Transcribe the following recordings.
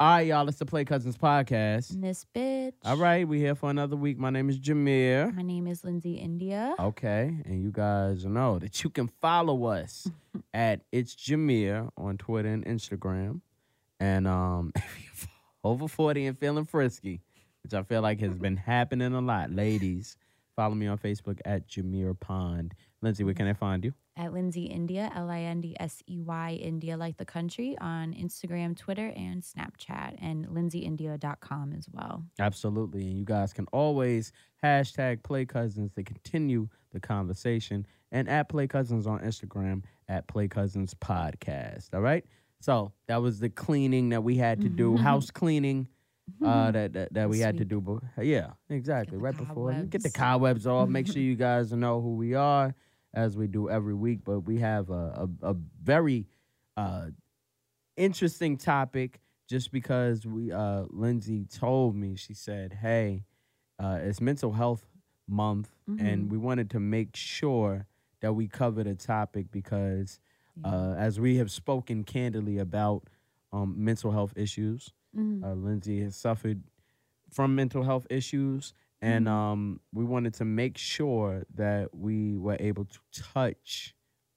All right, y'all. It's the Play Cousins podcast. This bitch. All right, we here for another week. My name is Jameer. My name is Lindsey India. Okay, and you guys know that you can follow us at It's Jameer on Twitter and Instagram. And um, if you're over 40 and feeling frisky, which I feel like has been happening a lot, ladies, follow me on Facebook at Jameer Pond. Lindsey, where can I find you? At Lindsey India, L I N D S E Y, India like the country, on Instagram, Twitter, and Snapchat, and lindseyindia.com as well. Absolutely. And you guys can always hashtag Play Cousins to continue the conversation and at Play Cousins on Instagram at Play Cousins Podcast. All right. So that was the cleaning that we had to do, house cleaning uh, that, that that we had to do. But yeah, exactly. Right before get the cobwebs. cobwebs off. Make sure you guys know who we are as we do every week. But we have a a, a very uh, interesting topic just because we uh Lindsey told me she said, "Hey, uh it's mental health month and we wanted to make sure that we covered a topic because uh as we have spoken candidly about um mental health issues, Mhm. uh, Lindsey has suffered from mental health issues and Mm-hmm. um we wanted to make sure that we were able to touch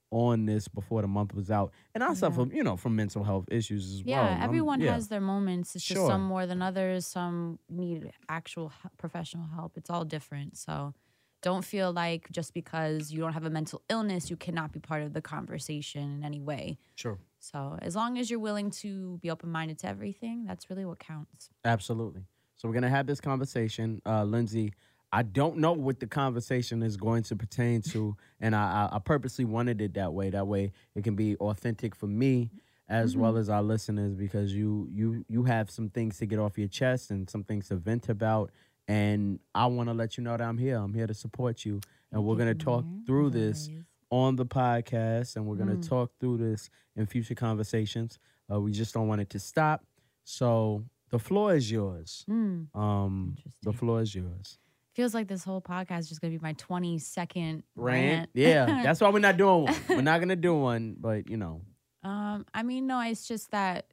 on this before the month was out. And I suffer, you know, from mental health issues as Yeah, well. I'm- everyone has their moments. It's just some more than others. Some need actual professional help. It's all different. So don't feel like just because you don't have a mental illness, you cannot be part of the conversation in any way. Sure. So as long as you're willing to be open minded to everything, that's really what counts. Absolutely. So we're gonna have this conversation, uh, Lindsey. I don't know what the conversation is going to pertain to, and I, I, purposely wanted it that way. That way, it can be authentic for me as well as our listeners, because you you you have some things to get off your chest and some things to vent about, and I want to let you know that I'm here. I'm here to support you, and we're gonna talk through this on the podcast, and we're gonna talk through this in future conversations. Uh, we just don't want it to stop. So the floor is yours. Mm. Um, the floor is yours. Feels like this whole podcast is just gonna be my 20 second Rant. rant. Yeah, that's why we're not doing one. We're not gonna do one, but you know, Um, I mean, no, it's just that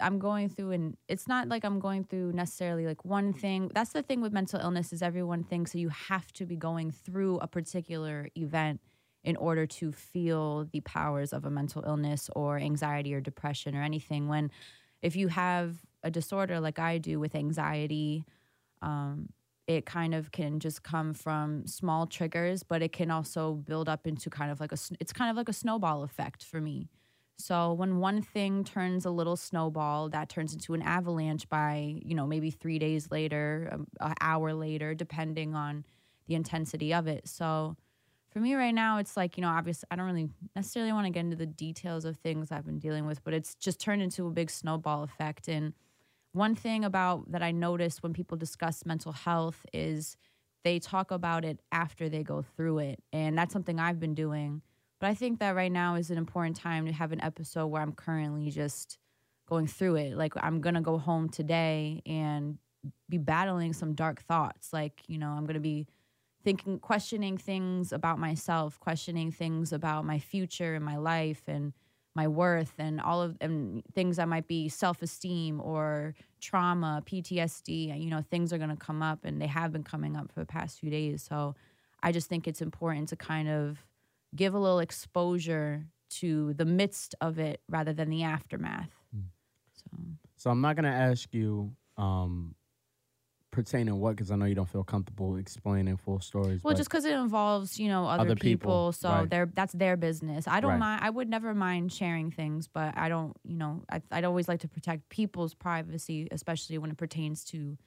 I'm going through, and it's not like I'm going through necessarily like one thing. That's the thing with mental illness is everyone thinks that you have to be going through a particular event in order to feel the powers of a mental illness or anxiety or depression or anything. When if you have a disorder like I do with anxiety, um, it kind of can just come from small triggers, but it can also build up into kind of like a. It's kind of like a snowball effect for me. So when one thing turns a little snowball, that turns into an avalanche by you know maybe three days later, um, an hour later, depending on the intensity of it. So for me right now, it's like you know obviously I don't really necessarily want to get into the details of things I've been dealing with, but it's just turned into a big snowball effect and one thing about that I noticed when people discuss mental health is they talk about it after they go through it. And that's something I've been doing. But I think that right now is an important time to have an episode where I'm currently just going through it. Like I'm going to go home today and be battling some dark thoughts. Like, you know, I'm going to be thinking, questioning things about myself, questioning things about my future and my life and my worth and all of and things that might be self-esteem or trauma, PTSD, you know, things are going to come up and they have been coming up for the past few days. So I just think it's important to kind of give a little exposure to the midst of it rather than the aftermath. So so I'm not gonna ask you um pertaining what because I know you don't feel comfortable explaining full stories. Well, just because it involves, you know, other, Other people, people, so right. they're that's their business. I don't Right. mind. I would never mind sharing things, but I don't, you know, I, I'd always like to protect people's privacy, especially when it pertains to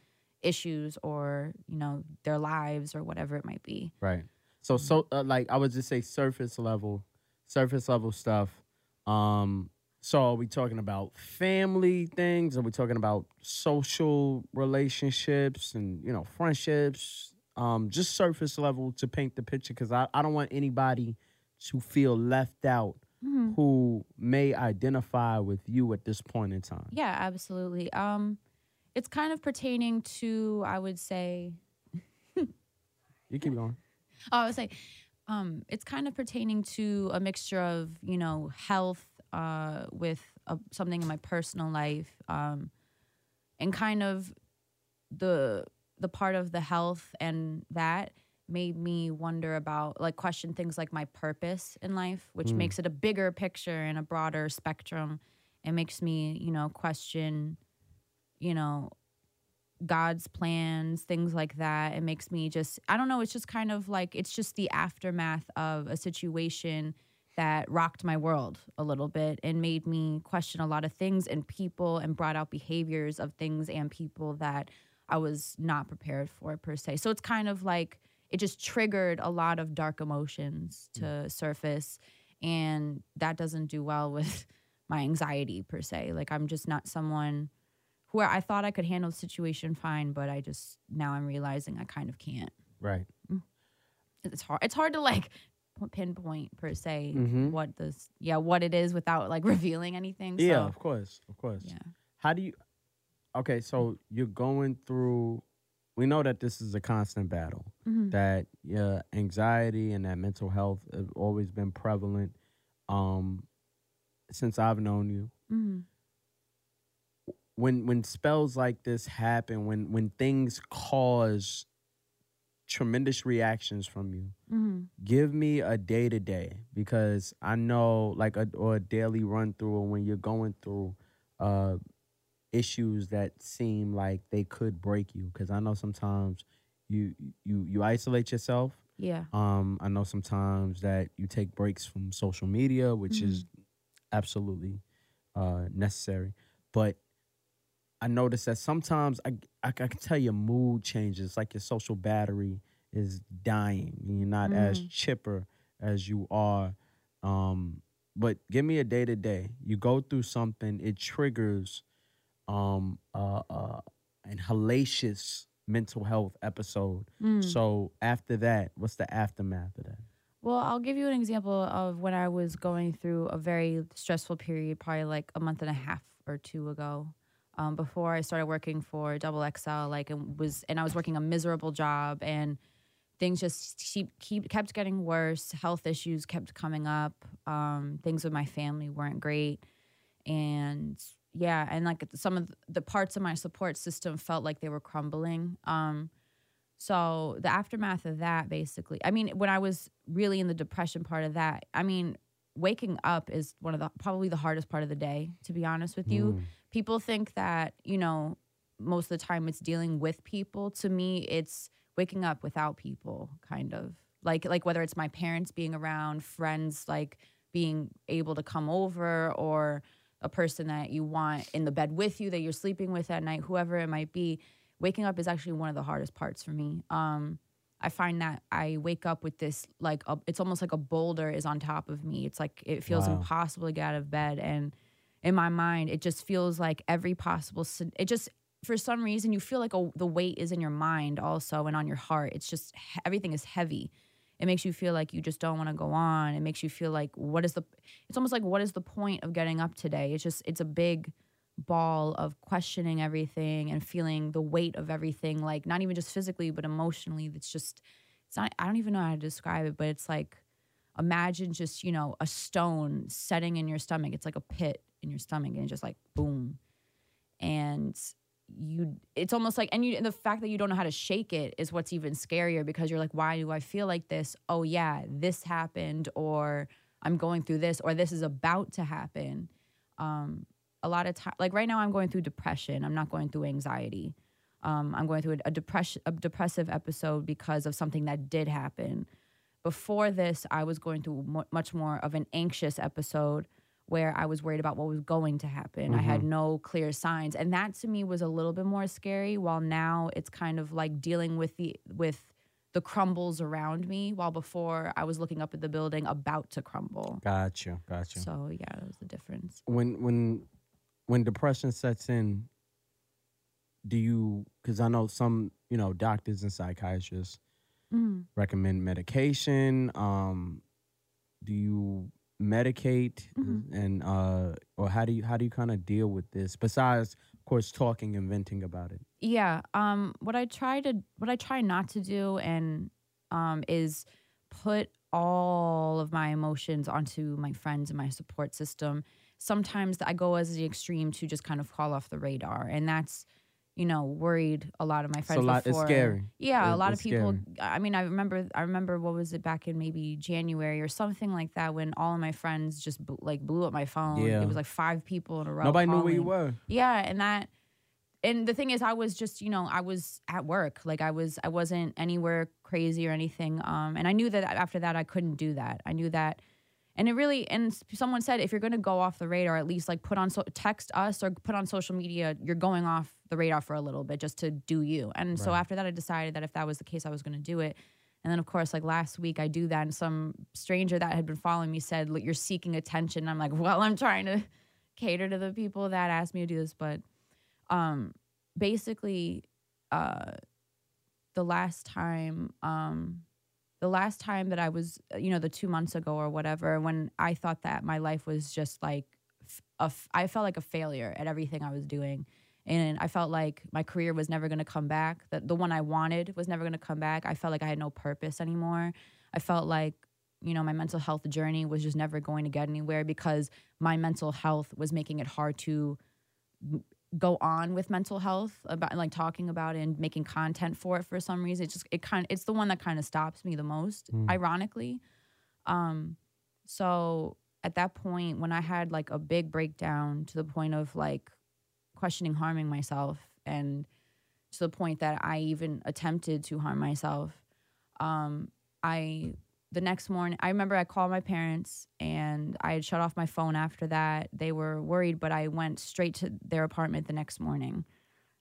issues or you know their lives or whatever it might be. Right. So so uh, like I would just say surface level, surface level stuff. Um. So are we talking about family things? Are we talking about social relationships and you know friendships? Um, just surface level to paint the picture because I, I don't want anybody to feel left out Mhm. who may identify with you at this point in time. Yeah, absolutely. Um, it's kind of pertaining to, I would say, You keep going. Oh, I would say, um, it's kind of pertaining to a mixture of you know health uh, with uh something in my personal life. Um, and kind of the the part of the health and that made me wonder about like question things like my purpose in life which Mm. makes it a bigger picture and a broader spectrum it makes me you know question you know god's plans things like that it makes me just i don't know it's just kind of like it's just the aftermath of a situation that rocked my world a little bit and made me question a lot of things and people and brought out behaviors of things and people that I was not prepared for per se. So it's kind of like it just triggered a lot of dark emotions to mm. surface and that doesn't do well with my anxiety per se. Like I'm just not someone where I thought I could handle the situation fine, but I just now I'm realizing I kind of can't. Right. Mm. It's hard. It's hard to like pinpoint per se Mhm. what this yeah what it is without like revealing anything. Yeah, of course, of course. yeah. How do you? Okay, so you're going through. We know that this is a constant battle. Mhm. That your anxiety and that mental health have always been prevalent. Um, since I've known you, Mhm. when when spells like this happen, when when things cause tremendous reactions from you, Mhm. give me a day to day because I know like a or a daily run through when you're going through uh issues that seem like they could break you because I know sometimes you you you isolate yourself Yeah. um I know sometimes that you take breaks from social media which is absolutely uh necessary but I notice that sometimes I, I, I can tell your mood changes, like your social battery is dying. You're not as chipper as you are. Um, but give me a day to day. You go through something, it triggers um, uh, uh, an hellacious mental health episode. Mm. So after that, what's the aftermath of that? Well, I'll give you an example of when I was going through a very stressful period, probably like a month and a half or two ago. Um, before I started working for Double XL, like and was, and I was working a miserable job, and things just keep, keep kept getting worse. Health issues kept coming up. Um, things with my family weren't great, and yeah, and like some of the parts of my support system felt like they were crumbling. Um, so the aftermath of that, basically, I mean, when I was really in the depression part of that, I mean, waking up is one of the probably the hardest part of the day, to be honest with you. Mm. People think that, you know, most of the time it's dealing with people. To me, it's waking up without people, kind of. Like like whether it's my parents being around, friends like being able to come over or a person that you want in the bed with you that you're sleeping with at night, whoever it might be, waking up is actually one of the hardest parts for me. Um, I find that I wake up with this like a, it's almost like a boulder is on top of me. It's like it feels Wow. impossible to get out of bed, and in my mind, it just feels like every possible. It just for some reason you feel like a, the weight is in your mind also and on your heart. It's just everything is heavy. It makes you feel like you just don't want to go on. It makes you feel like what is the? It's almost like what is the point of getting up today? It's just it's a big ball of questioning everything and feeling the weight of everything like not even just physically but emotionally it's just it's not i don't even know how to describe it but it's like imagine just you know a stone setting in your stomach it's like a pit in your stomach and it's just like boom. And you it's almost like and you and the fact that you don't know how to shake it is what's even scarier because you're like why do i feel like this? Oh yeah this happened or i'm going through this or this is about to happen. Um a lot of time like right now i'm going through depression. I'm not going through anxiety. Um, i'm going through a, a depression a depressive episode because of something that did happen. Before this i was going through mu much more of an anxious episode where i was worried about what was going to happen. I had no clear signs. And that to me was a little bit more scary while now it's kind of like dealing with the with the crumbles around me while before i was looking up at the building about to crumble. Gotcha, gotcha. so yeah that was the difference. When when when depression sets in do you because i know some you know doctors and psychiatrists Mhm. recommend medication. Um do you medicate Mhm. and uh or how do you how do you kind of deal with this besides of course talking and venting about it Yeah. Um. What I try to, what I try not to do, and um, is put all of my emotions onto my friends and my support system. Sometimes I go as the extreme to just kind of fall off the radar, and that's you know, worried a lot of my It's friends a lot. It's before. scary. Yeah, It- a lot of people. scary. I mean, I remember. I remember what was it back in maybe January or something like that when all of my friends just bl- like blew up my phone. Yeah. It was like five people in a row. Nobody knew where you were. Yeah, and that and the thing is I was just, you know, I was at work. Like I was I wasn't anywhere crazy or anything. Um and I knew that after that I couldn't do that. I knew that and it really and someone said if you're going to go off the radar at least like put on so text us or put on social media you're going off the radar for a little bit just to do you. And so after that I decided that if that was the case I was going to do it. And then, of course, like last week, I do that, and some stranger that had been following me said, "Look, you're seeking attention." And I'm like, "Well, I'm trying to cater to the people that asked me to do this, but um, basically, uh, the last time, um, the last time that I was, uh, you know, the two months ago or whatever, when I thought that my life was just like, a I felt like a failure at everything I was doing. And I felt like my career was never going to come back. That the one I wanted was never going to come back. I felt like I had no purpose anymore. I felt like, you know, my mental health journey was just never going to get anywhere because my mental health was making it hard to go on with mental health about like talking about it and making content for it for some reason it's just it kind of it's the one that kind of stops me the most Mm. ironically um so at that point when i had like a big breakdown to the point of like questioning harming myself and to the point that i even attempted to harm myself um i the next morning i remember i called my parents and i had shut off my phone after that. They were worried but i went straight to their apartment the next morning.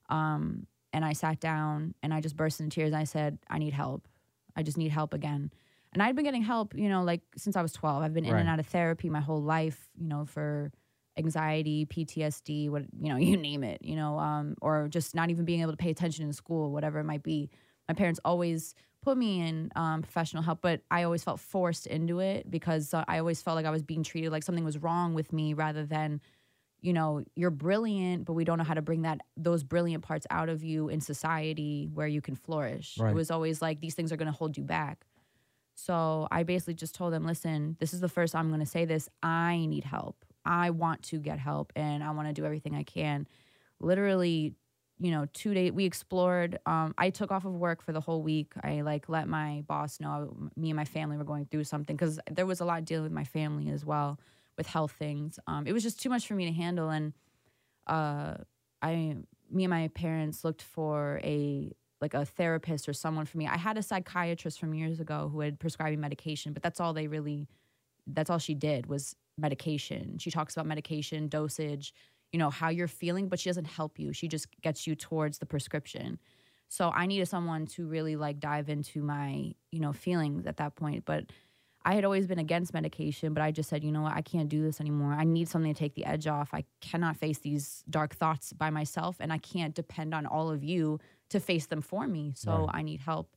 Um, and i sat down and i just burst into tears. And i said i need help. I just need help again. And i'd been getting help you know like since i was 12 i've been in Right. and out of therapy my whole life you know for anxiety ptsd what you know you name it you know um, or just not even being able to pay attention in school whatever it might be my parents always put me in um, professional help, but I always felt forced into it because uh, I always felt like I was being treated like something was wrong with me rather than, you know, you're brilliant, but we don't know how to bring that those brilliant parts out of you in society where you can flourish. Right. It was always like these things are going to hold you back. So I basically just told them, listen, this is the first I'm going to say this. I need help. I want to get help and I want to do everything I can. Literally you know, two days we explored. Um, I took off of work for the whole week. I like let my boss know me and my family were going through something because there was a lot dealing with my family as well with health things. Um, it was just too much for me to handle, and uh, I, me and my parents looked for a like a therapist or someone for me. I had a psychiatrist from years ago who had prescribed me medication, but that's all they really, that's all she did was medication. She talks about medication dosage you know how you're feeling but she doesn't help you. She just gets you towards the prescription. So i needed someone to really like dive into my you know feelings at that point. But i had always been against medication but i just said you know what? I can't do this anymore. I need something to take the edge off. I cannot face these dark thoughts by myself and i can't depend on all of you to face them for me. So Right. i need help.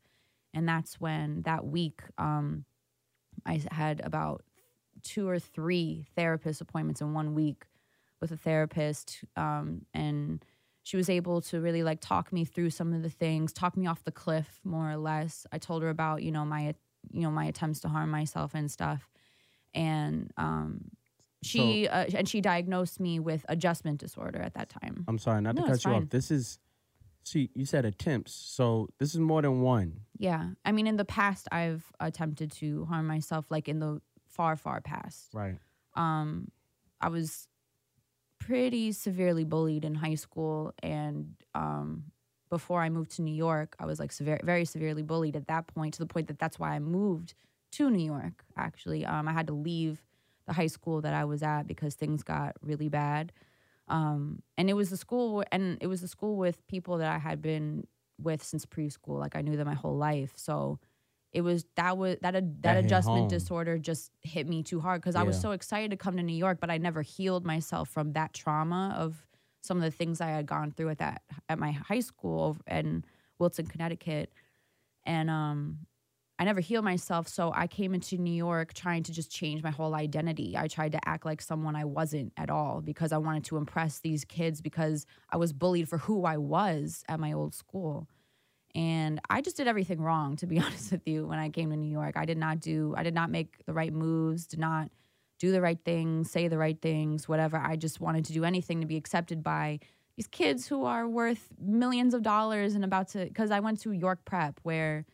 And that's when that week um, i had about two or three therapist appointments in one week with a therapist um, and she was able to really like talk me through some of the things talk me off the cliff more or less i told her about you know my you know my attempts to harm myself and stuff and um she uh, and she diagnosed me with adjustment disorder at that time I'm sorry, not to cut you fine. off. This is, see, you said attempts, so this is more than one. yeah i mean in the past i've attempted to harm myself like in the far far past Right. um, I was pretty severely bullied in high school, and um, before I moved to New York, I was like severe, very severely bullied at that point. To the point that that's why I moved to New York. Actually, um, I had to leave the high school that I was at because things got really bad. Um, and it was the school, and it was the school with people that I had been with since preschool. Like I knew them my whole life, so it was that was that that, That adjustment home. disorder just hit me too hard because I was so excited to come to New York, but I never healed myself from that trauma of some of the things I had gone through at that at my high school in Wilton, Connecticut, and um, I never healed myself. So I came into New York trying to just change my whole identity. I tried to act like someone I wasn't at all because I wanted to impress these kids because I was bullied for who I was at my old school. And I just did everything wrong, to be honest with you, when I came to New York. I did not do, I did not make the right moves, did not do the right things, say the right things, whatever. I just wanted to do anything to be accepted by these kids who are worth millions of dollars and about to because I went to York Prep where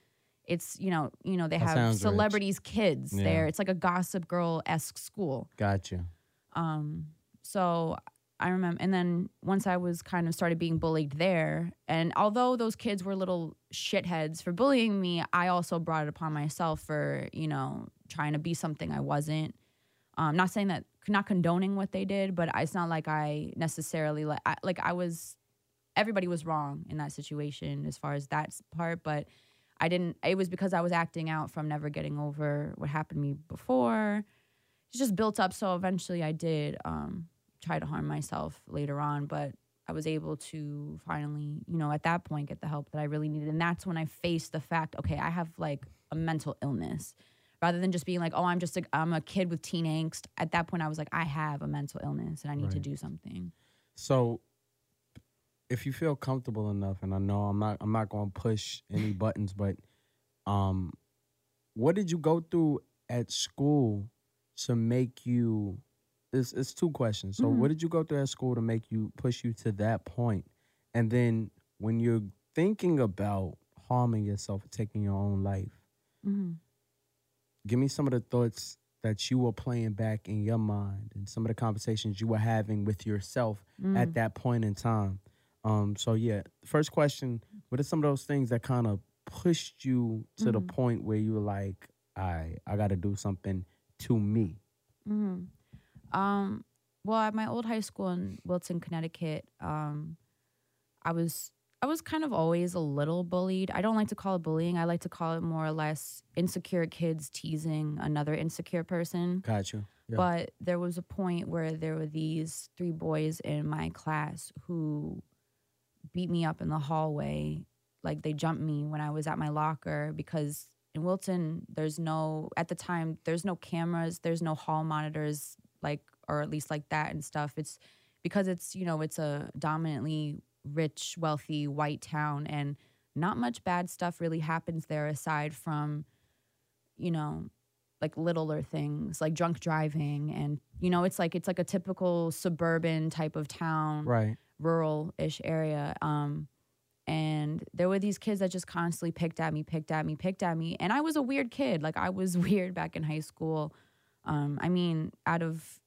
it's you know you know they That have sounds rich. celebrities kids Yeah. there. It's like a Gossip Girl esque school. Gotcha. Um, so I remember, and then once I was kind of started being bullied there, and although those kids were little shitheads for bullying me, I also brought it upon myself for you know trying to be something I wasn't. Um, not saying that, not condoning what they did, but it's not like I necessarily like I, like I was. Everybody was wrong in that situation as far as that part, but I didn't. It was because I was acting out from never getting over what happened to me before it's just built up. So eventually I did um, try to harm myself later on, but I was able to finally, you know, at that point get the help that I really needed. And that's when I faced the fact, okay, I have like a mental illness. Rather than just being like, oh, I'm just a, I'm a kid with teen angst. At that point, I was like, I have a mental illness and I need to do something. So, if you feel comfortable enough, and I know I'm not, I'm not going to push any buttons, but um, what did you go through at school to make you? It's, it's two questions. So, Mhm. what did you go through at school to make you push you to that point? And then, when you're thinking about harming yourself, taking your own life, Mm-hmm. give me some of the thoughts that you were playing back in your mind, and some of the conversations you were having with yourself Mm. at that point in time. Um, so yeah, first question: What are some of those things that kind of pushed you to the Mhm. point where you were like, "I, I got to do something to me"? hmm Um, well, at my old high school in Wilton, Connecticut, um, I was I was kind of always a little bullied. I don't like to call it bullying. I like to call it more or less insecure kids teasing another insecure person. Got you. Yeah. But there was a point where there were these three boys in my class who beat me up in the hallway. Like they jumped me when I was at my locker because in Wilton, there's no, at the time, there's no cameras, there's no hall monitors, like, or at least like that and stuff. It's because it's, you know, it's a dominantly rich, wealthy white town and not much bad stuff really happens there aside from, you know, like littler things like drunk driving and you know it's like it's like a typical suburban type of town right. rural-ish area um and there were these kids that just constantly picked at me picked at me picked at me and i was a weird kid like i was weird back in high school um i mean out of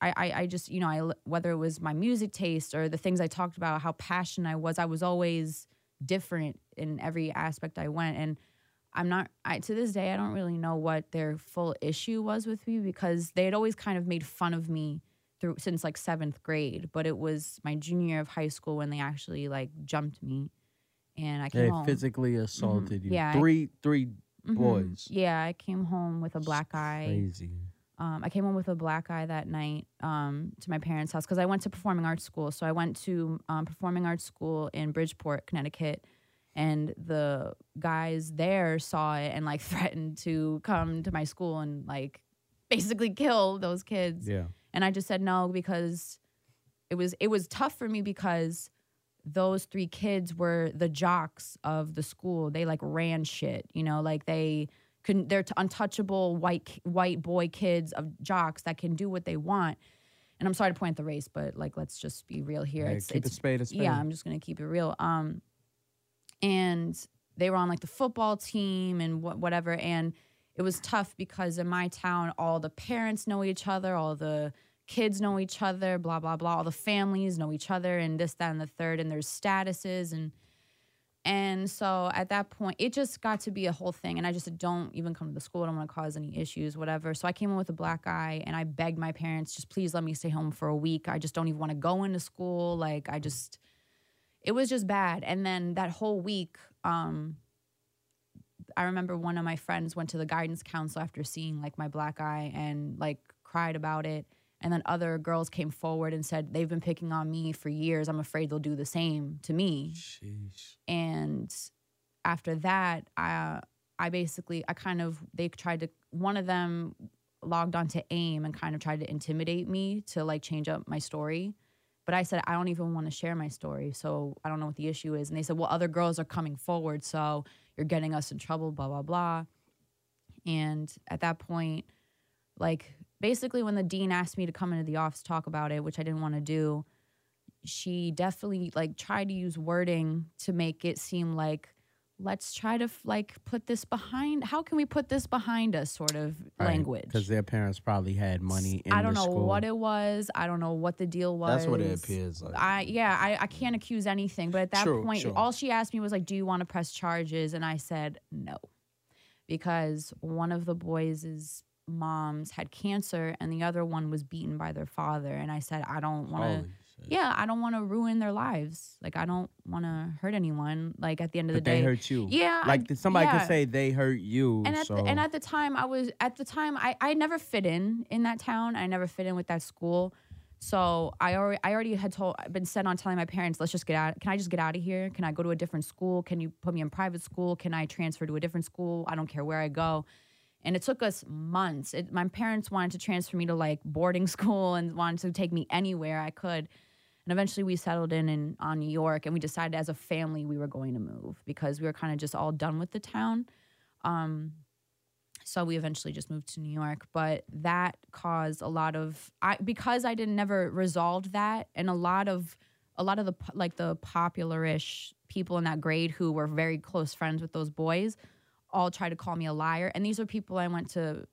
I, I, I just you know I whether it was my music taste or the things I talked about how passionate I was I was always different in every aspect I went. And I'm not I to this day I don't really know what their full issue was with me because they had always kind of made fun of me through since like seventh grade. But it was my junior year of high school when they actually like jumped me and I came They home. physically assaulted you. Yeah, I- Three, Mhm. boys. yeah I came home with a black eye Crazy. um, I came home with a black eye that night um, to my parents' house because I went to performing arts school. So I went to um, performing arts school in Bridgeport, Connecticut, and the guys there saw it and like threatened to come to my school and like basically kill those kids. Yeah. And I just said no because it was it was tough for me because those three kids were the jocks of the school. They like ran shit, you know, like they couldn't they're t- untouchable white white boy kids of jocks that can do what they want. And I'm sorry to point at the race, but like let's just be real here. Hey, it's keep it's it spade spade. yeah, I'm just gonna keep it real. Um, and they were on like the football team and wha- whatever, and it was tough because in my town, all the parents know each other, all the kids know each other, blah blah blah. All the families know each other, and this, that, and the third, and there's statuses and. And so at that point, it just got to be a whole thing. And I just don't even come to the school. I don't want to cause any issues, whatever. So I came in with a black eye and I begged my parents, just please let me stay home for a week. I just don't even want to go into school. Like, I just, it was just bad. And then that whole week, um, I remember one of my friends went to the guidance council after seeing like my black eye and like cried about it. And then other girls came forward and said, they've been picking on me for years. I'm afraid they'll do the same to me Sheesh. and after that i i basically i kind of they tried to one of them logged onto aim and kind of tried to intimidate me to like change up my story but i said i don't even want to share my story so i don't know what the issue is and they said well other girls are coming forward so you're getting us in trouble blah blah blah and at that point like basically when the dean asked me to come into the office talk about it which i didn't want to do she definitely like tried to use wording to make it seem like let's try to like put this behind how can we put this behind us sort of language because their parents probably had money. In i don't the know school. what it was i don't know what the deal was That's what it appears like. I yeah, I, I can't accuse anything, but at that True, point, sure. all she asked me was like, "Do you want to press charges?" And I said no, because one of the boys' moms had cancer, and the other one was beaten by their father. And I said, I don't want to. Yeah, I don't want to ruin their lives. Like I don't want to hurt anyone. Like at the end of But the day, they hurt you. Yeah, I- Like somebody yeah. could say they hurt you. and at so the, and at the time I was at the time I I never fit in in that town. I never fit in with that school. So I already I already had told I've been set on telling my parents, let's just get out. Can I just get out of here? Can I go to a different school? Can you put me in private school? Can I transfer to a different school? I don't care where I go. And it took us months. It, my parents wanted to transfer me to like boarding school and wanted to take me anywhere I could. And eventually we settled in, in on New York and we decided as a family we were going to move because we were kind of just all done with the town. Um, so we eventually just moved to New York, but that caused a lot of I because I didn't never resolved that, and a lot of a lot of the like the popular-ish people in that grade who were very close friends with those boys, all try to call me a liar, and these are people I went to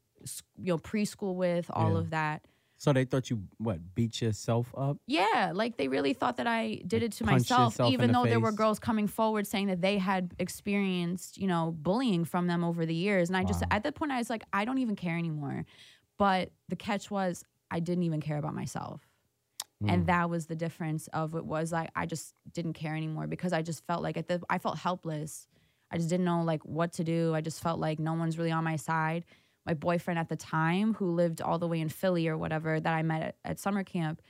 you know preschool with, all Yeah. of that. so they thought you what beat yourself up. Yeah, like they really thought that I did it to myself, even the though there were girls coming forward saying that they had experienced, you know, bullying from them over the years. And I just, at that point, I was like, I don't even care anymore. But the catch was, I didn't even care about myself. Mm. And that was the difference of it was like, I just didn't care anymore because I just felt like at the, I felt helpless. I just didn't know like what to do. I just felt like no one's really on my side. My boyfriend at the time, who lived all the way in Philly or whatever, that I met at, at summer camp,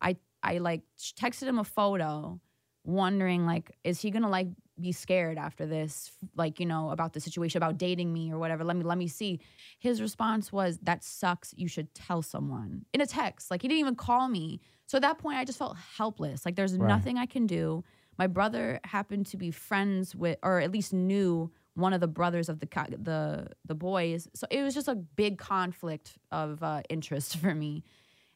I I like texted him a photo, wondering like, is he gonna like be scared after this, like you know about the situation about dating me or whatever? Let me let me see. His response was, "That sucks. You should tell someone." In a text, like he didn't even call me. So at that point, I just felt helpless. Like there's Right. nothing I can do. My brother happened to be friends with, or at least knew one of the brothers of the the the boys. So it was just a big conflict of uh, interest for me,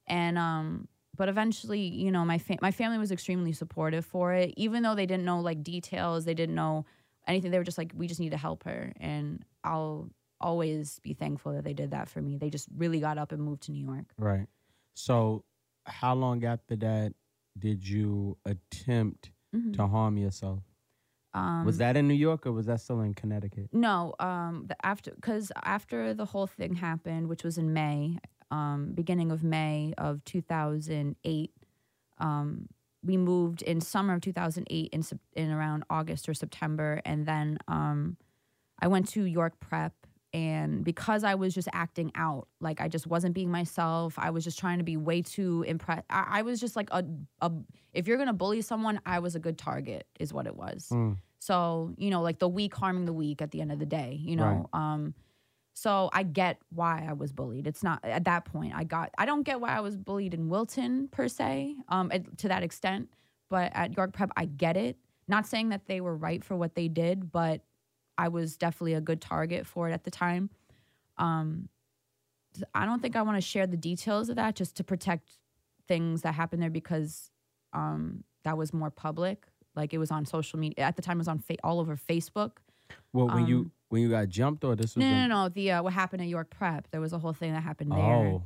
and um. But eventually, you know, my fa- my family was extremely supportive for it. Even though they didn't know like details, they didn't know anything. They were just like, we just need to help her, and I'll always be thankful that they did that for me. They just really got up and moved to New York. Right. So, how long after that did you attempt Mhm. to harm yourself? Um, was that in New York or was that still in Connecticut? No, um, the after because after the whole thing happened, which was in May, um, beginning of May of 2008, um, we moved in summer of 2008 in in around August or September, and then um, I went to York Prep. And because I was just acting out, like I just wasn't being myself, I was just trying to be way too impressed. I, I was just like a, a, if you're gonna bully someone, I was a good target, is what it was. Mm. So, you know, like the weak harming the weak at the end of the day, you know. Um so I get why I was bullied. It's not at that point I got I don't get why I was bullied in Wilton per se, um at- to that extent, but at York Prep I get it. Not saying that they were right for what they did, but I was definitely a good target for it at the time. Um I don't think I want to share the details of that just to protect things that happened there because um that was more public. Like it was on social media at the time. It was on fa- all over Facebook. Well, when you Um, when you got jumped or this was No, a- no, no. The uh, what happened at York Prep? There was a whole thing that happened there. Oh,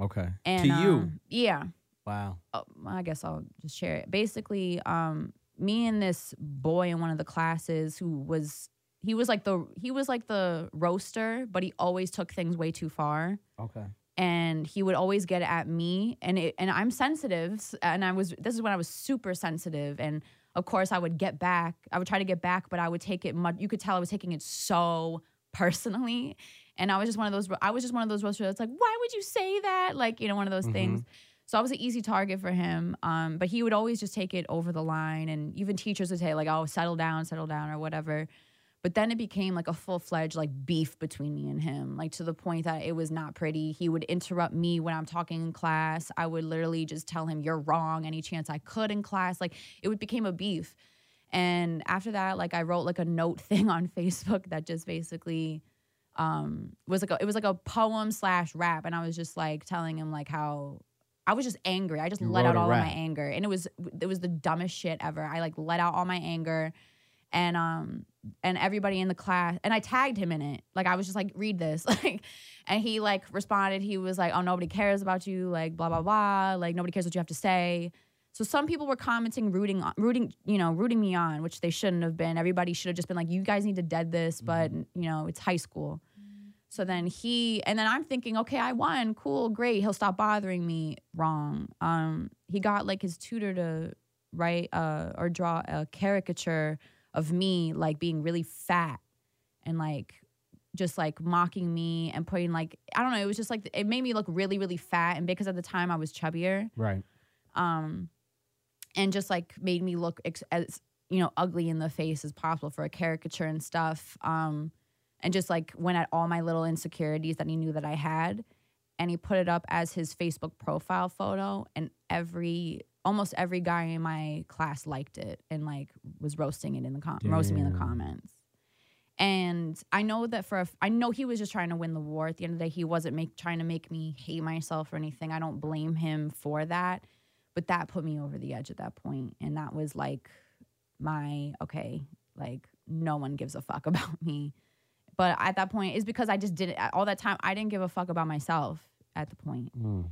okay. and, to you, um, yeah. wow. Oh, I guess I'll just share it. Basically, um, me and this boy in one of the classes who was he was like the he was like the roaster, but he always took things way too far. Okay. and he would always get at me. And it, and I'm sensitive and I was this is when I was super sensitive. And of course I would get back I would try to get back but I would take it much you could tell I was taking it so personally. And I was just one of those I was just one of those roasters that's like why would you say that? Like you know one of those Mhm. things. So I was an easy target for him. Um but he would always just take it over the line. And even teachers would say like oh settle down settle down or whatever but then it became like a full fledged like beef between me and him, like to the point that it was not pretty. He would interrupt me when I'm talking in class. I would literally just tell him, You're wrong, any chance I could in class. Like it would became a beef. And after that, like I wrote like a note thing on Facebook that just basically um was like a, it was like a poem slash rap. And I was just like telling him like how I was just angry. I just You let out all of my anger, and it was it was the dumbest shit ever. I like let out all my anger, and um and everybody in the class, and I tagged him in it. Like I was just like, read this, like, and he like responded. He was like, oh nobody cares about you, like blah blah blah, like nobody cares what you have to say. So some people were commenting, rooting, on, rooting, you know, rooting me on, which they shouldn't have been. Everybody should have just been like, "You guys need to dead this," but you know, it's high school. So then he, and then I'm thinking, okay, I won, cool, great. He'll stop bothering me. Wrong. Um, he got like his tutor to write uh, or draw a caricature of me like being really fat and like just like mocking me and putting like I don't know. It was just like it made me look really, really fat, and because at the time I was chubbier Right. um, and just like made me look ex- as you know ugly in the face as possible for a caricature and stuff. Um, and just like went at all my little insecurities that he knew that I had, and he put it up as his Facebook profile photo, and every almost every guy in my class liked it and like was roasting it in the com- roasting me in the comments. And I know that for a f- I know he was just trying to win the war. At the end of the day, he wasn't make trying to make me hate myself or anything. I don't blame him for that but that put me over the edge at that point. and that was like my okay like no one gives a fuck about me but at that point it's because i just didn't all that time i didn't give a fuck about myself at the point Mm.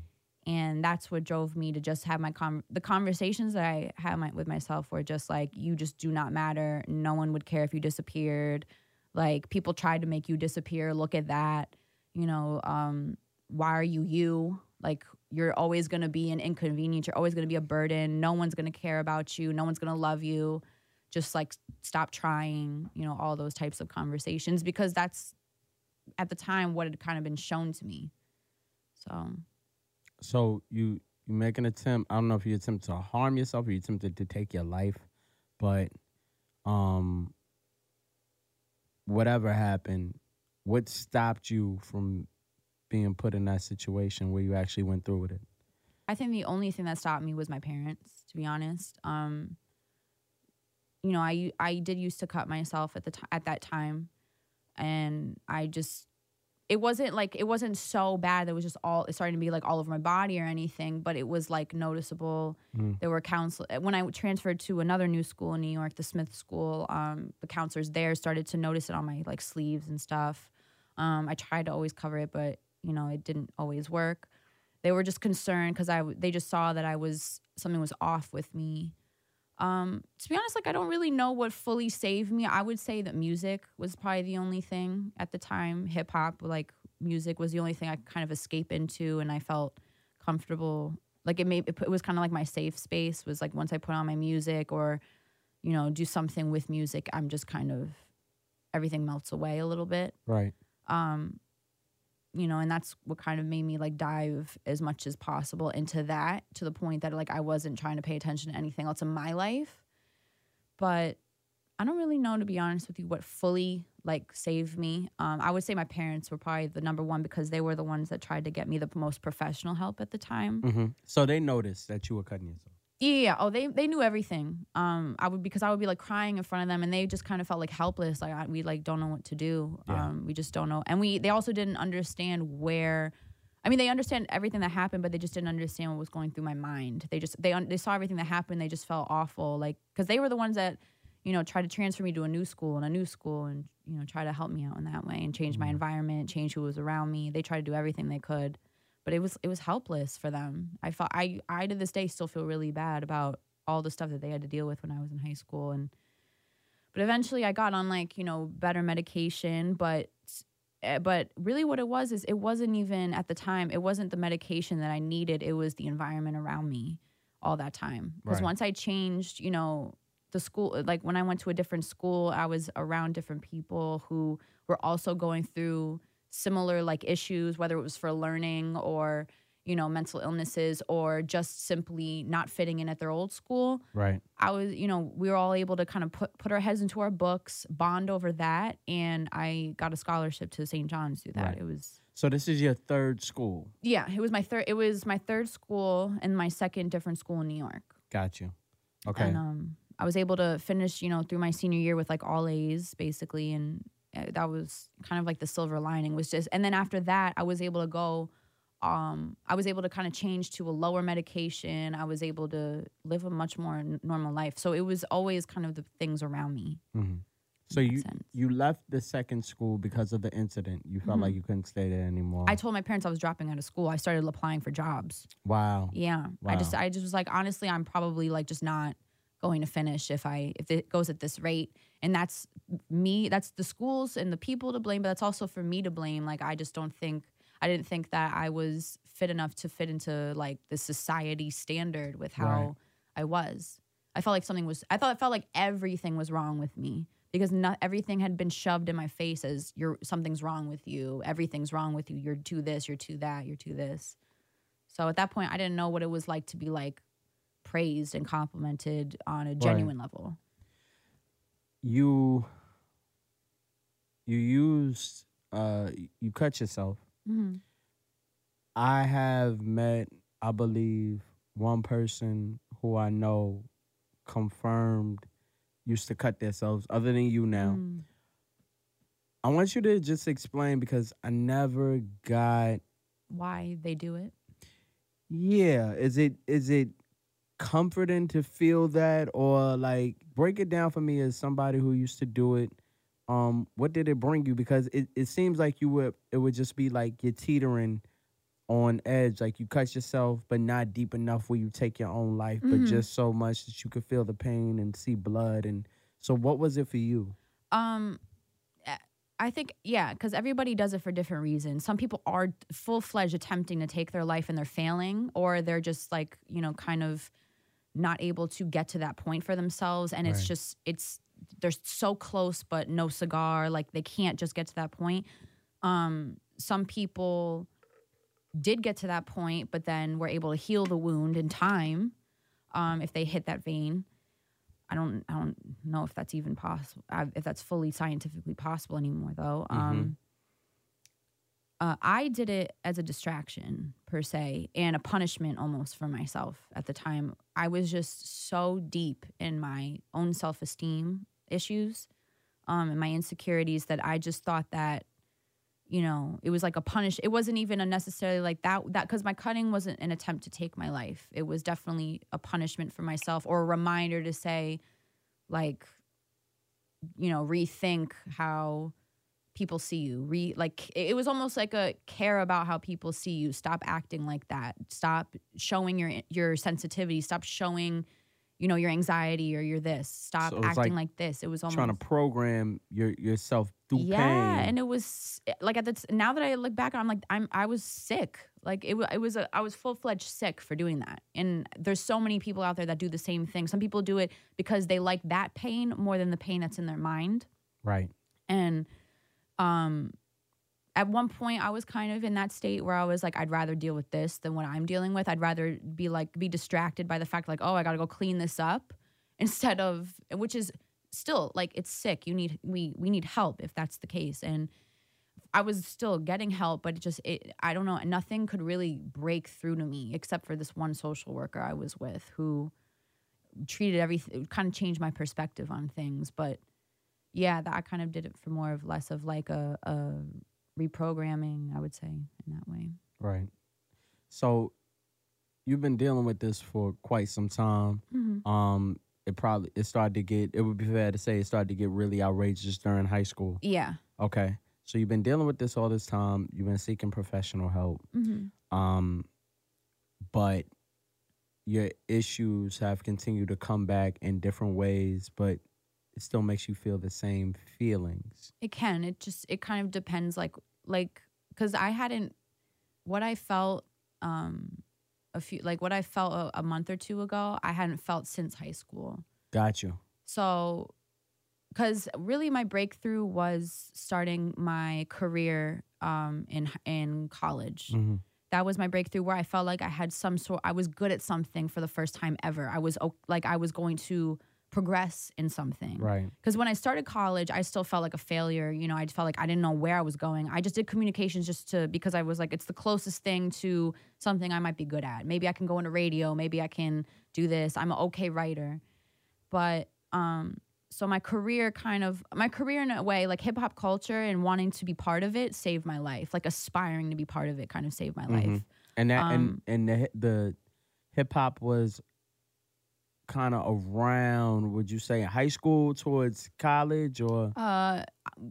And that's what drove me to just have my con- the conversations that i had my, with myself were just like you just do not matter. No one would care if you disappeared. Like people tried to make you disappear. Look at that. You know um why are you you? Like you're always to be an inconvenience. You're always to be a burden. No one's to care about you. No one's to love you. Just like stop trying you know all those types of conversations because that's at the time what had kind of been shown to me. So So you you make an attempt. I don't know if you attempt to harm yourself or you attempted to take your life, but um, whatever happened, what stopped you from being put in that situation where you actually went through with it? I think the only thing that stopped me was my parents, to be honest. Um, you know, I I did used to cut myself at the t- at that time, and I just it wasn't like it wasn't so bad that it was just all it's starting to be like all over my body or anything, but it was like noticeable. Mm. There were counsel when I transferred to another new school in New York, the Smith School. Um, the counselors there started to notice it on my like sleeves and stuff. Um, I tried to always cover it, but you know, it didn't always work they were just concerned because I they just saw that I was something was off with me. Um, to be honest, like I don't really know what fully saved me. I would say that music was probably the only thing at the time. Hip hop, like music, was the only thing I could kind of escape into, and I felt comfortable. Like it made it, it was kind of like my safe space. Was like once I put on my music or, you know, do something with music, I'm just kind of everything melts away a little bit Right. um you know and that's what kind of made me like dive as much as possible into that to the point that like i wasn't trying to pay attention to anything else in my life. But i don't really know to be honest with you what fully like saved me. Um i would say my parents were probably the number one because they were the ones that tried to get me the most professional help at the time. Hmm So they noticed that you were cutting yourself. Yeah, yeah. Oh, they they knew everything. Um, I would because I would be like crying in front of them, and they just kind of felt like helpless. Like I, we like don't know what to do. Yeah. Um, we just don't know, and we they also didn't understand where. I mean, they understand everything that happened, but they just didn't understand what was going through my mind. They just they un- they saw everything that happened. They just felt awful, like because they were the ones that, you know, tried to transfer me to a new school and a new school, and you know, try to help me out in that way and change my environment, change who was around me. They tried to do everything they could but it was it was helpless for them. I felt I I to this day still feel really bad about all the stuff that they had to deal with when I was in high school and but eventually I got on like, you know, better medication, but eh, but really what it was is it wasn't even at the time, it wasn't the medication that I needed, it was the environment around me all that time. Because Right. once I changed, you know, the school like when I went to a different school, I was around different people who were also going through similar like issues, whether it was for learning or, you know, mental illnesses or just simply not fitting in at their old school. Right. I was, you know, we were all able to kind of put put our heads into our books, bond over that, and I got a scholarship to St. John's through that. Right. It was So this is your third school. yeah, it was my third it was my third school and my second different school in New York. Got you. Okay. And um I was able to finish, you know, through my senior year with like all A's basically and that was kind of like the silver lining was just and then after that I was able to go um, I was able to kind of change to a lower medication. I was able to live a much more n- normal life. So it was always kind of the things around me. Mhm. So you sense. you left the second school because of the incident. You felt Mhm. like you couldn't stay there anymore. I told my parents I was dropping out of school. I started applying for jobs. wow. Yeah. I just I just was like honestly I'm probably like just not going to finish if I if it goes at this rate. And that's me that's the schools and the people to blame, but that's also for me to blame. Like I just don't think I didn't think that I was fit enough to fit into like the society standard with how Right. I was. I felt like something was I thought I felt like everything was wrong with me because not everything had been shoved in my face as you're something's wrong with you. Everything's wrong with you. You're too this, you're too that, you're too this. So at that point, I didn't know what it was like to be like praised and complimented on a genuine level. You you used uh you cut yourself. Mm-hmm. I have met, I believe, one person who I know confirmed used to cut themselves, other than you now. Mm. I want you to just explain because I never got Why they do it? yeah. Is it is it comforting to feel that or like break it down for me as somebody who used to do it? Um, what did it bring you? Because it, it seems like you would it would just be like you're teetering on edge, like you cut yourself, but not deep enough where you take your own life, Mhm. but just so much that you could feel the pain and see blood. And so, what was it for you? Um, I think yeah, because everybody does it for different reasons. Some people are full fledged attempting to take their life and they're failing, or they're just like you know kind of not able to get to that point for themselves, and it's just it's they're so close but no cigar. Like they can't just get to that point. Um, some people did get to that point, but then were able to heal the wound in time um, if they hit that vein. I don't I don't know if that's even possible if that's fully scientifically possible anymore though. Um, uh, I did it as a distraction per se and a punishment almost for myself at the time. I was just so deep in my own self esteem issues um, and my insecurities that I just thought that you know it was like a punish it wasn't even a necessarily like that that because my cutting wasn't an attempt to take my life it was definitely a punishment for myself or a reminder to say like you know rethink how people see you re like it was almost like a care about how people see you. Stop acting like that. Stop showing your your sensitivity. Stop showing you know your anxiety or your this. Stop So acting like like, this. It was almost Trying to program your yourself through yeah pain. Yeah and it was like at the t- now that i look back i'm like i'm i was sick. Like it, it was a, i was full-fledged sick for doing that. And there's so many people out there that do the same thing. Some people do it because they like that pain more than the pain that's in their mind. Right. and um at one point i was kind of in that state where i was like i'd rather deal with this than what i'm dealing with. I'd rather be like be distracted by the fact like oh i gotta go clean this up instead of which is still like it's sick. You need we we need help if that's the case. And i was still getting help but it just it i don't know nothing could really break through to me except for this one social worker i was with who treated everything kind of changed my perspective on things. But yeah that i kind of did it for more of less of like a, a reprogramming i would say in that way Right. So you've been dealing with this for quite some time. mm-hmm. Um, it probably it started to get. It would be fair to say it started to get really outrageous during high school. yeah Okay. So you've been dealing with this all this time. You've been seeking professional help. mm-hmm. Um, but your issues have continued to come back in different ways, but it still makes you feel the same feelings. It can. It just it kind of depends like like cuz I hadn't what I felt um a few like what I felt a, a month or two ago, I hadn't felt since high school. Got you. So cuz really my breakthrough was starting my career um in in college. Mhm. That was my breakthrough where I felt like I had some sort I was good at something for the first time ever. I was like I was going to progress in something Right. because when I started college, I still felt like a failure. You know, I felt like I didn't know where I was going. I just did communications just to because I was like, it's the closest thing to something I might be good at. Maybe I can go into radio. Maybe I can do this. I'm an okay writer, but um, so my career kind of my career in a way like hip hop culture and wanting to be part of it saved my life. Like aspiring to be part of it kind of saved my life. And that Um, and and the the hip hop was kind of around. Would you say in high school towards college or Uh,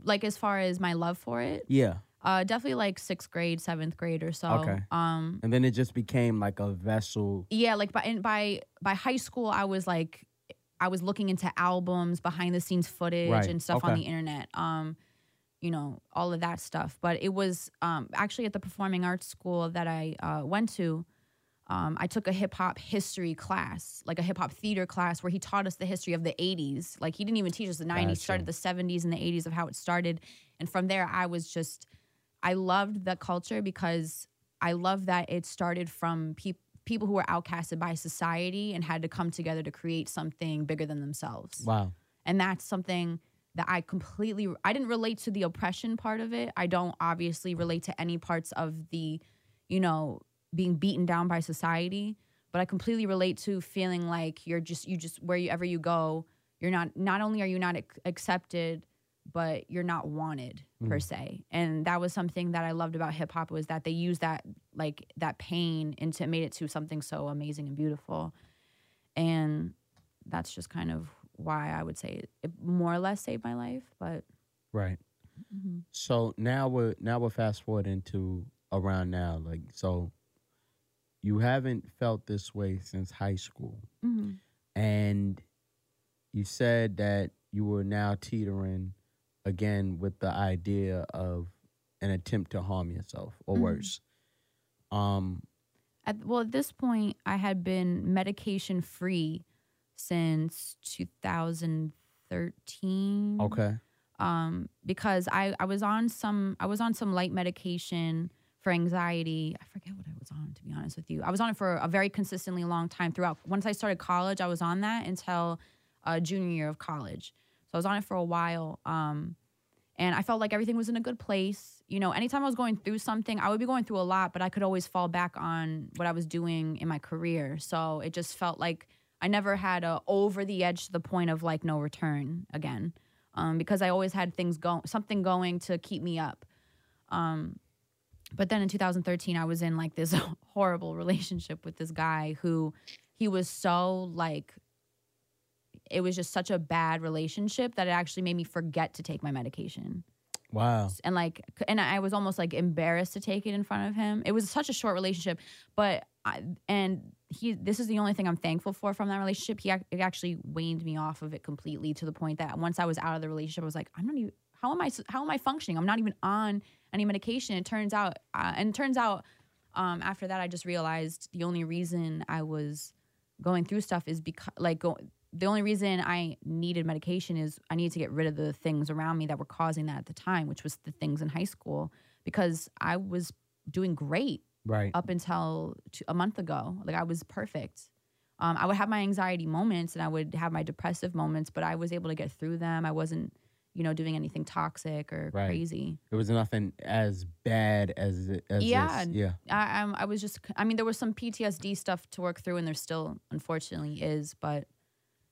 like as far as my love for it, yeah? uh, definitely like sixth grade, seventh grade or so. Okay. Um, And then it just became like a vessel. yeah, like by and by by high school, I was like, I was looking into albums, behind the scenes footage, Right, and stuff on the internet. Um, you know, all of that stuff. But it was um actually at the performing arts school that I uh, went to. Um, I took a hip hop history class, like a hip hop theater class, where he taught us the history of the 80s. Like, he didn't even teach us the 90s, Gotcha. started the 70s and the 80s of how it started. And from there, I was just, I loved the culture because I love that it started from peop people who were outcasted by society and had to come together to create something bigger than themselves Wow. and that's something that I completely I didn't relate to the oppression part of it. I don't obviously relate to any parts of the, you know, being beaten down by society, but I completely relate to feeling like you're just you just wherever you go, you're not not only are you not ac- accepted, but you're not wanted per se. And that was something that I loved about hip hop was that they used that like that pain into made it to something so amazing and beautiful. And that's just kind of why I would say it more or less saved my life. But Right. mm-hmm. So now we're now we're fast forwarding to around now. Like so, you haven't felt this way since high school, mm-hmm. and you said that you were now teetering again with the idea of an attempt to harm yourself or Mhm. worse. Um. At, well, at this point, I had been medication free since 2013. Okay. Um, because I, I was on some I was on some light medication for anxiety. I forget what I was on to be honest with you. I was on it for a very consistently long time throughout. Once I started college, I was on that until uh, junior year of college. So I was on it for a while. Um, and I felt like everything was in a good place. You know, anytime I was going through something, I would be going through a lot, but I could always fall back on what I was doing in my career. So it just felt like I never had a over the edge to the point of like no return again, um, because I always had things going, something going to keep me up. Um, but then in 2013, I was in like this horrible relationship with this guy who he was so like it was just such a bad relationship that it actually made me forget to take my medication. Wow. and like and i was almost like embarrassed to take it in front of him. It was such a short relationship but I, and he this is the only thing i'm thankful for from that relationship. He it actually waned me off of it completely to the point that once i was out of the relationship i was like i'm not even how am i how am i functioning? I'm not even on any medication it turns out uh, and it turns out um, after that i just realized the only reason i was going through stuff is because like go, the only reason I needed medication is I needed to get rid of the things around me that were causing that at the time, which was the things in high school, because I was doing great Right. up until two, a month ago. Like I was perfect. Um, I would have my anxiety moments and I would have my depressive moments, but I was able to get through them. I wasn't, you know, doing anything toxic or Right. crazy. It was nothing as bad as it. As Yeah. This. Yeah. I, I'm, I was just, I mean, there was some PTSD stuff to work through, and there still, unfortunately, is. But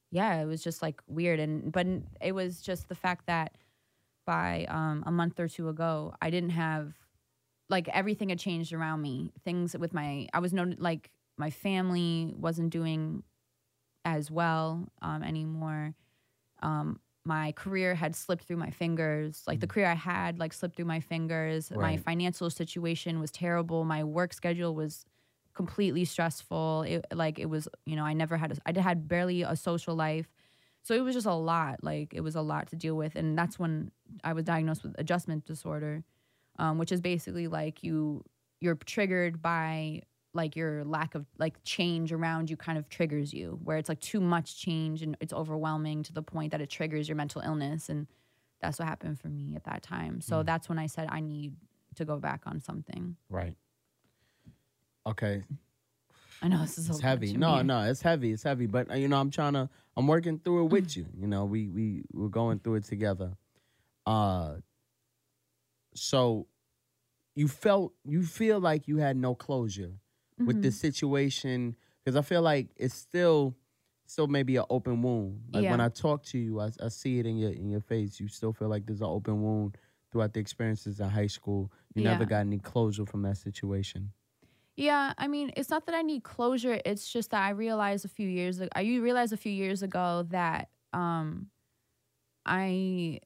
yeah, it was just like weird, and but it was just the fact that by um, a month or two ago, I didn't have like everything had changed around me. Things with my, I was no like my family wasn't doing as well um, anymore. Um, my career had slipped through my fingers. Like the career I had, like slipped through my fingers. My financial situation was terrible. My work schedule was completely stressful. It like it was, you know, I never had a, I had barely a social life. So it was just a lot. Like it was a lot to deal with, and that's when I was diagnosed with adjustment disorder, um, which is basically like you you're triggered by like your lack of like change around you kind of triggers you where it's like too much change and it's overwhelming to the point that it triggers your mental illness and that's what happened for me at that time so that's when i said i need to go back on something Right. Okay. i know this is It's heavy. No, me. no, it's heavy. It's heavy. But uh, you know, I'm trying to. I'm working through it with you. You know, we we we're going through it together. Uh. So, you felt you feel like you had no closure with Mhm. this situation because I feel like it's still still maybe an open wound. Like when I talk to you, I, I see it in your in your face. You still feel like there's an open wound throughout the experiences in high school. You never got any closure from that situation. Yeah, I mean, it's not that I need closure. It's just that I realized a few years ago. I realized a few years ago that um, I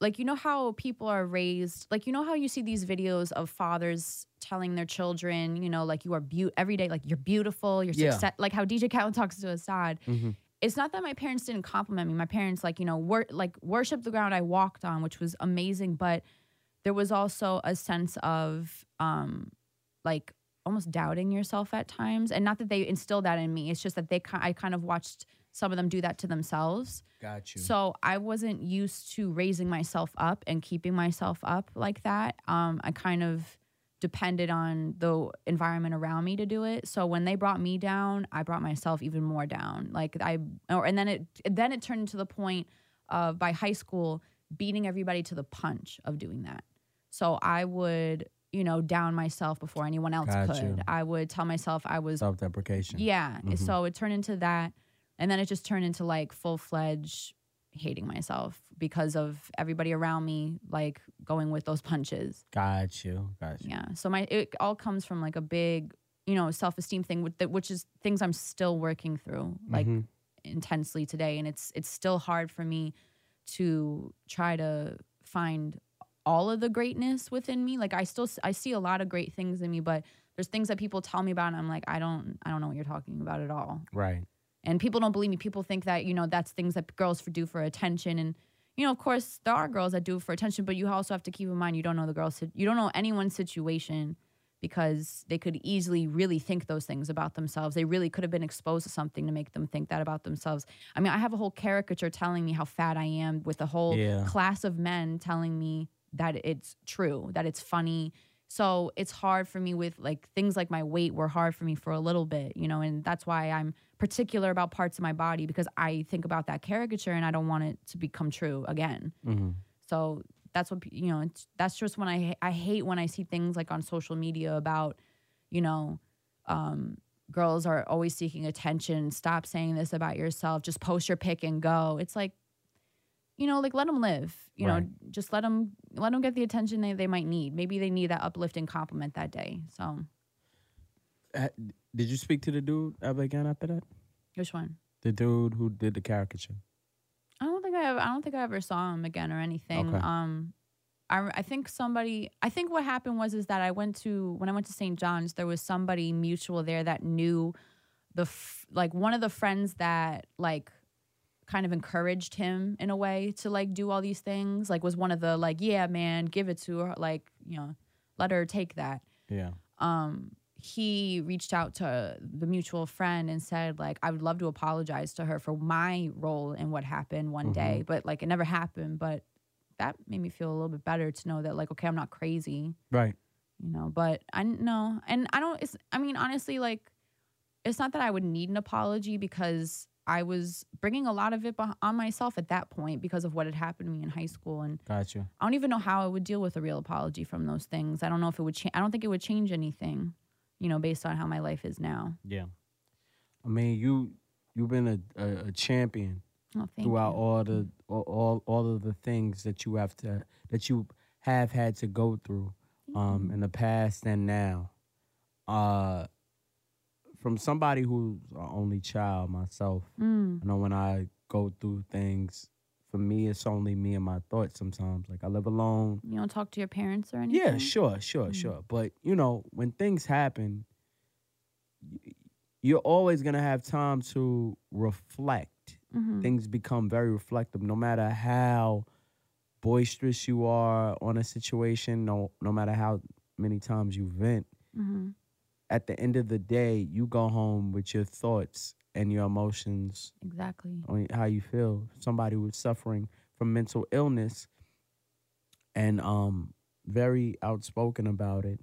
like you know how people are raised like you know how you see these videos of fathers telling their children you know like you are beautiful every day like you're beautiful you're Yeah. success like how DJ Khaled talks to Asahd Mhm. it's not that my parents didn't compliment me my parents like you know wor- like worship the ground I walked on which was amazing but there was also a sense of um like almost doubting yourself at times and not that they instilled that in me it's just that they I kind of watched some of them do that to themselves Got you. so I wasn't used to raising myself up and keeping myself up like that. Um, I kind of depended on the environment around me to do it. So when they brought me down, I brought myself even more down. Like I, or and then it then it turned to the point of by high school beating everybody to the punch of doing that. So I would, you know, down myself before anyone else Got could. you. I would tell myself I was Self deprecation. yeah. Mhm. So it turned into that. And then it just turned into like full fledged hating myself because of everybody around me, like going with those punches. Got you. Got you. Yeah. So my, it all comes from like a big, you know, self esteem thing, with the, which is things I'm still working through like Mhm. intensely today. And it's, it's still hard for me to try to find all of the greatness within me. Like I still, I see a lot of great things in me, but there's things that people tell me about and I'm like, I don't, I don't know what you're talking about at all Right. And people don't believe me. People think that you know that's things that girls do for attention. And you know of course there are girls that do it for attention but you also have to keep in mind you don't know the girl's you don't know anyone's situation because they could easily really think those things about themselves. They really could have been exposed to something to make them think that about themselves. I mean i have a whole caricature telling me how fat i am with a whole Yeah. class of men telling me that it's true that it's funny so it's hard for me with like things like my weight were hard for me for a little bit, you know, and that's why I'm particular about parts of my body because I think about that caricature and I don't want it to become true again. hmm So that's what you know. It's, that's just when I I hate when I see things like on social media about, you know, um, girls are always seeking attention. Stop saying this about yourself. Just post your pic and go. It's like, you know, like let them live. You know, just let them let them get the attention they, they might need. Maybe they need that uplifting compliment that day. So Ha- Did you speak to the dude ever again after that? which one? The dude who did the caricature. I don't think I ever, I don't think I ever saw him again or anything. Okay. Um, I I think somebody. I think what happened was is that I went to when I went to St. John's, there was somebody mutual there that knew the f- like one of the friends that like kind of encouraged him in a way to like do all these things. Like was one of the like yeah man, give it to her. Like you know, let her take that Yeah. um he reached out to the mutual friend and said like i would love to apologize to her for my role in what happened one day but like it never happened but that made me feel a little bit better to know that like okay i'm not crazy Right. you know but i know and i don't it's i mean honestly like it's not that i would need an apology because i was bringing a lot of it on myself at that point because of what had happened to me in high school and Got you. I don't even know how I would deal with a real apology from those things. I don't know if it would change. I don't think it would change anything, you know, based on how my life is now. Yeah. I mean, you you've been a, a, a champion Oh, throughout you. all the all, all all of the things that you have to that you have had to go through um in the past and now. Uh from somebody who's an only child myself, Mm, I know when I go through things, for me it's only me and my thoughts sometimes. Like I live alone. you don't talk to your parents or anything. Yeah, sure, sure, Mm. sure. But you know, when things happen, you're always gonna have time to reflect. Mhm. Things become very reflective, no matter how boisterous you are on a situation. No, no matter how many times you vent. Mhm. At the end of the day, you go home with your thoughts and your emotions Exactly. on how you feel. Somebody who's suffering from mental illness and um very outspoken about it.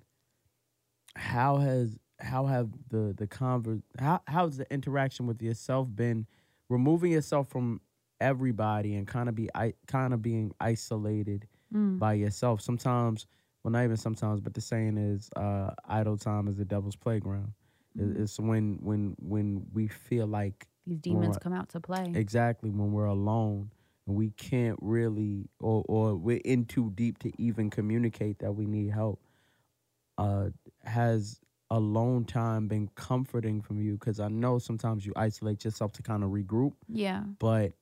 How has how have the the convert how how's the interaction with yourself been removing yourself from everybody and kind of be I kind of being isolated Mm. by yourself. Sometimes, well, not even sometimes, but the saying is, uh, "Idle time is the devil's playground." It- Mm. It's when when when we feel like These demons come out to play. exactly when we're alone and we can't really or or we're in too deep to even communicate that we need help uh has alone time been comforting from you? Because I know sometimes you isolate yourself to kind of regroup, Yeah. but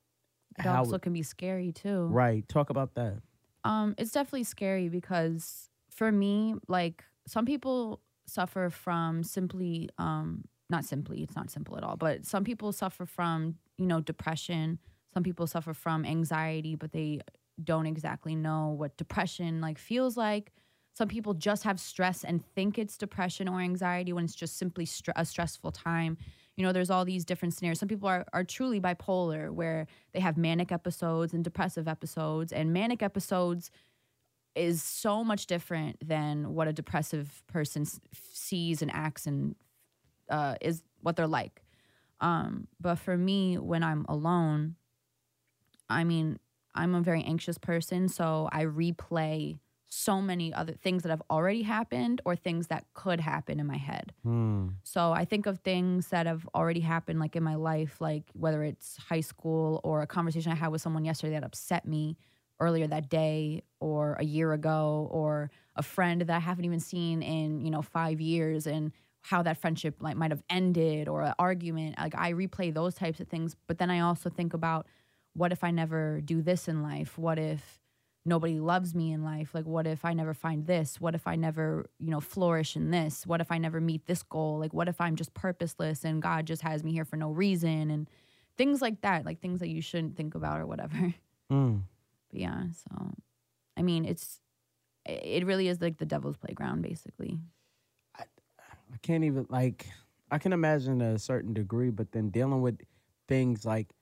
It how? also can be scary too. right. Talk about that. Um, it's definitely scary because for me, like some people suffer from simply, um, not simply, it's not simple at all, but some people suffer from, you know, depression. Some people suffer from anxiety, but they don't exactly know what depression like feels like. Some people just have stress and think it's depression or anxiety when it's just simply str- a stressful time. You know, there's all these different scenarios. Some people are, are truly bipolar, where they have manic episodes and depressive episodes. And manic episodes is so much different than what a depressive person s- sees and acts and uh, is what they're like. Um, but for me, when I'm alone, I mean, I'm a very anxious person, so I replay so many other things that have already happened or things that could happen in my head. Hmm. So I think of things that have already happened, like in my life, like whether it's high school or a conversation I had with someone yesterday that upset me earlier that day or a year ago or a friend that I haven't even seen in, you know, five years and how that friendship like might have ended or an argument. Like I replay those types of things. But then I also think about what if I never do this in life? What if nobody loves me in life like what if i never find this what if i never you know flourish in this what if i never meet this goal like what if i'm just purposeless and god just has me here for no reason and things like that like things that you shouldn't think about or whatever Hmm. But yeah so i mean it's it really is like the devil's playground basically I I can't even like I can imagine a certain degree, but then dealing with things like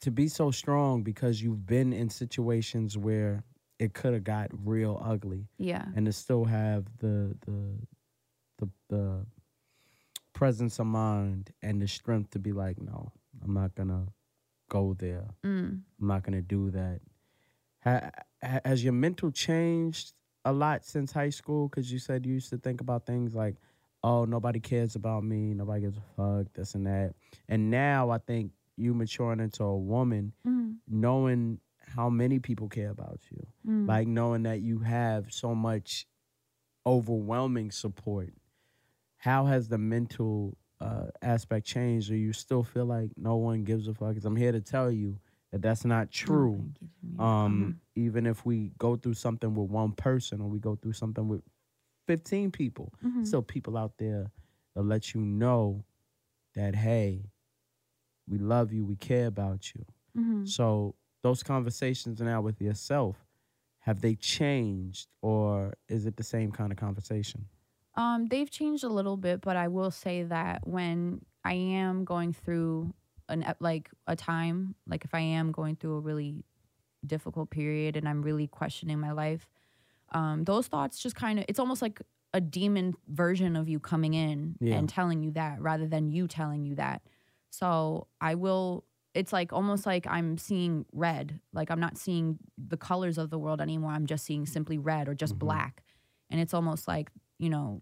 to be so strong because you've been in situations where it could have got real ugly yeah and to still have the the the the presence of mind and the strength to be like, no, I'm not gonna go there. mm. I'm not gonna do that. Ha, ha, has your mental changed a lot since high school? Because you said you used to think about things like, oh, nobody cares about me, nobody gives a fuck, this and that. And now I think you maturing into a woman, Mm. knowing how many people care about you, Mm. like knowing that you have so much overwhelming support. How has the mental uh, aspect changed, or you still feel like no one gives a fuck? Because I'm here to tell you that that's not Oh, true. Jamil. Um, even if we go through something with one person, or we go through something with 15 people, Mhm. still people out there that let you know that hey, we love you, we care about you. Mhm. So those conversations now with yourself, have they changed, or is it the same kind of conversation? Um, they've changed a little bit, but I will say that when I am going through an like a time, like if I am going through a really difficult period and I'm really questioning my life, um, those thoughts just kind of it's almost like a demon version of you coming in Yeah. and telling you that rather than you telling you that. So I will it's like almost like I'm seeing red. Like I'm not seeing the colors of the world anymore. I'm just seeing simply red or just Mhm. black. And it's almost like, you know,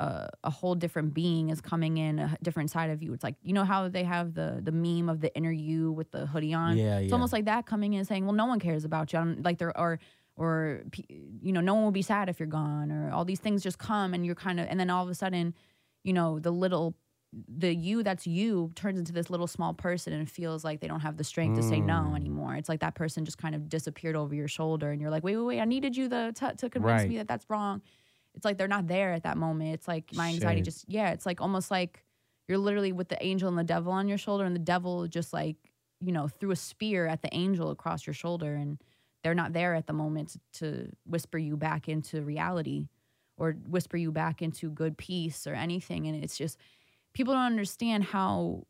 a, a whole different being is coming in, a different side of you. It's like, you know how they have the the meme of the inner you with the hoodie on? yeah, It's yeah. almost like that coming in and saying, "Well, no one cares about you." I'm, like there or or you know, no one will be sad if you're gone, or all these things just come and you're kind of, and then all of a sudden, you know, the little, the you that's you turns into this little small person and feels like they don't have the strength to say no Mm. anymore. It's like that person just kind of disappeared over your shoulder, and you're like, "Wait, wait, wait! I needed you the to to convince Right. me that that's wrong." It's like they're not there at that moment. It's like my anxiety just, yeah, it's like almost like you're literally with the angel and the devil on your shoulder, and the devil just like you know threw a spear at the angel across your shoulder, and they're not there at the moment to whisper you back into reality or whisper you back into good peace or anything. And it's just people don't understand how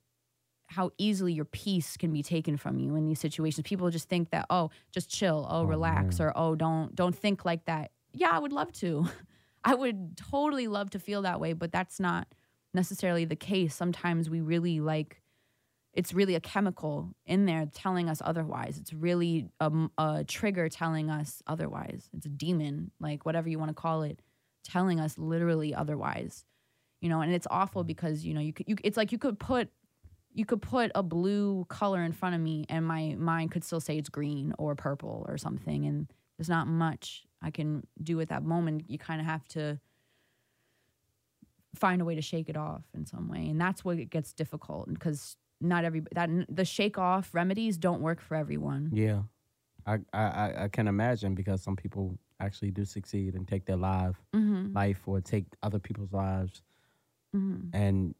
how easily your peace can be taken from you in these situations. People just think that oh, just chill, oh, Oh, relax, or oh, don't don't think like that. Yeah, I would love to. I would totally love to feel that way, but that's not necessarily the case. Sometimes we really like it's really a chemical in there telling us otherwise. It's really a trigger telling us otherwise. It's a demon, like whatever you want to call it, telling us literally otherwise. You know, and it's awful because you know you could. You, it's like you could put you could put a blue color in front of me, and my mind could still say it's green or purple or something, and there's not much I can do at that moment. You kind of have to find a way to shake it off in some way, and that's what it gets difficult because not every that the shake off remedies don't work for everyone. Yeah, I, I I- can imagine because some people actually do succeed and take their life Mm-hmm. life or take other people's lives, Mm-hmm. and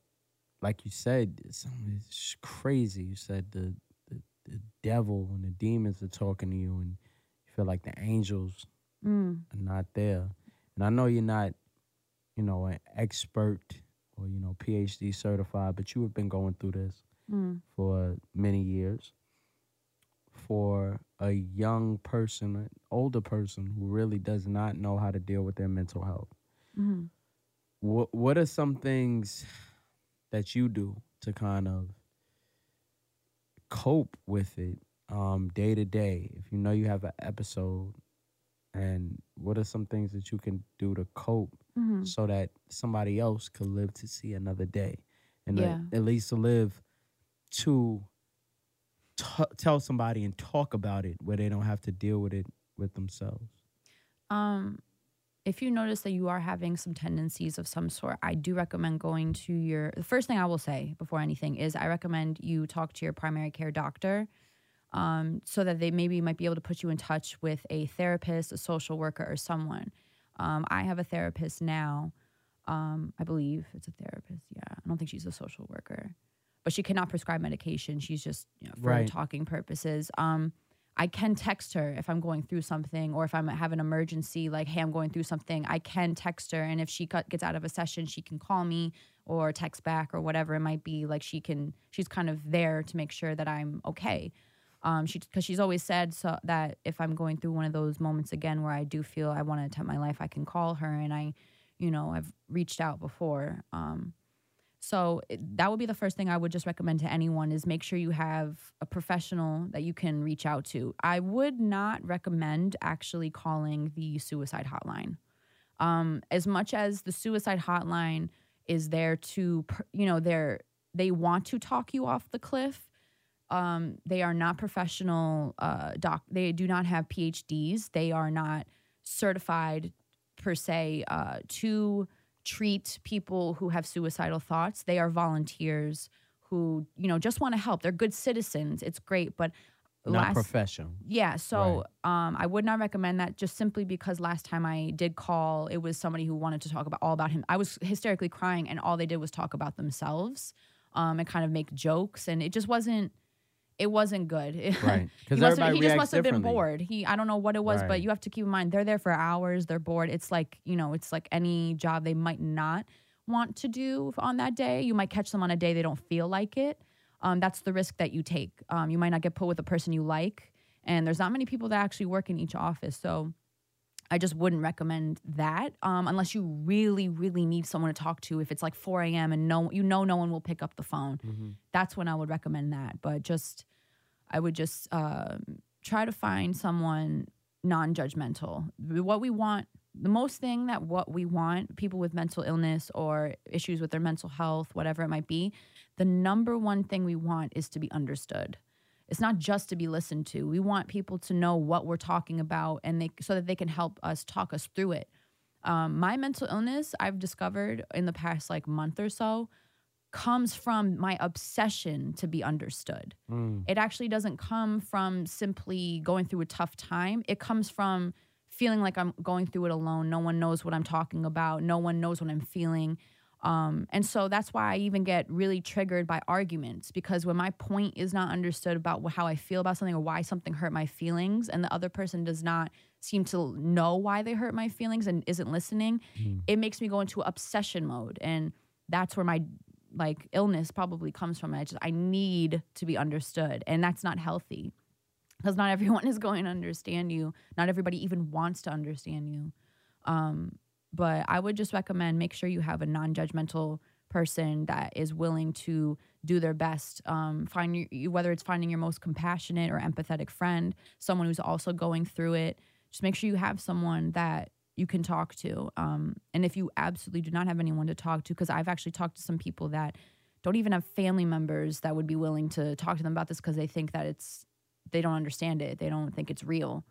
like you said, it's, it's crazy. You said the, the the devil and the demons are talking to you, and you feel like the angels Mm. are not there. And I know you're not, you know, an expert or you know PhD certified, but you have been going through this Mm. for many years. For a young person, an older person who really does not know how to deal with their mental health, Mm-hmm. what what are some things that you do to kind of cope with it um, day to day? If you know you have an episode, and what are some things that you can do to cope Mm-hmm. so that somebody else could live to see another day, and at- Yeah. at, least to live to t- tell somebody and talk about it where they don't have to deal with it with themselves. Um, if you notice that you are having some tendencies of some sort, I do recommend going to your. The first thing I will say before anything is I recommend you talk to your primary care doctor, um, so that they maybe might be able to put you in touch with a therapist, a social worker, or someone. Um, I have a therapist now. Um, I believe it's a therapist. Yeah, I don't think she's a social worker, but she cannot prescribe medication. She's just you know, for Right. talking purposes. Um, I can text her if I'm going through something or if I'm have an emergency, like, hey, I'm going through something. I can text her, and if she gets out of a session, she can call me or text back or whatever it might be. Like, she can, she's kind of there to make sure that I'm okay. Um, she because she's always said so that if I'm going through one of those moments again where I do feel I want to attempt my life, I can call her, and I, you know, I've reached out before. Um, so it- that would be the first thing I would just recommend to anyone is make sure you have a professional that you can reach out to. I would not recommend actually calling the suicide hotline. Um, as much as the suicide hotline is there to, you know, they're they want to talk you off the cliff. Um, they are not professional uh, doc. They do not have PhDs. They are not certified per se uh, to treat people who have suicidal thoughts. They are volunteers who, you know, just want to help. They're good citizens. It's great, but Not last professional. yeah, so um, I would not recommend that just simply because last time I did call, it was somebody who wanted to talk about all about him. I was hysterically crying, and all they did was talk about themselves um, and kind of make jokes, and it just wasn't. It wasn't good. Right. he, Because must have- everybody he just must have been bored. He, I don't know what it was, Right. but you have to keep in mind they're there for hours. They're bored. It's like you know, it's like any job they might not want to do on that day. You might catch them on a day they don't feel like it. Um, that's the risk that you take. Um, you might not get put with a person you like, and there's not many people that actually work in each office. So I just wouldn't recommend that um, unless you really, really need someone to talk to. If it's like 4 a.m. and no, you know, no one will pick up the phone. Mhm. That's when I would recommend that. But just, I would just um, try to find someone non-judgmental. What we want, the most thing that what we want, people with mental illness or issues with their mental health, whatever it might be, the number one thing we want is to be understood. It's not just to be listened to. We want people to know what we're talking about and they so that they can help us talk us through it. Um, my mental illness, I've discovered in the past like month or so, comes from my obsession to be understood. Mm. It actually doesn't come from simply going through a tough time. It comes from feeling like I'm going through it alone. No one knows what I'm talking about. No one knows what I'm feeling. Um, and so that's why I even get really triggered by arguments because when my point is not understood about how I feel about something or why something hurt my feelings, and the other person does not seem to know why they hurt my feelings and isn't listening, Mm. it makes me go into obsession mode. And that's where my like illness probably comes from. I just I need to be understood, and that's not healthy because not everyone is going to understand you. Not everybody even wants to understand you. Um, but I would just recommend make sure you have a non-judgmental person that is willing to do their best. Um, find you- whether it's finding your most compassionate or empathetic friend, someone who's also going through it. Just make sure you have someone that you can talk to. Um, and if you absolutely do not have anyone to talk to, because I've actually talked to some people that don't even have family members that would be willing to talk to them about this because they think that it's they don't understand it. They don't think it's real.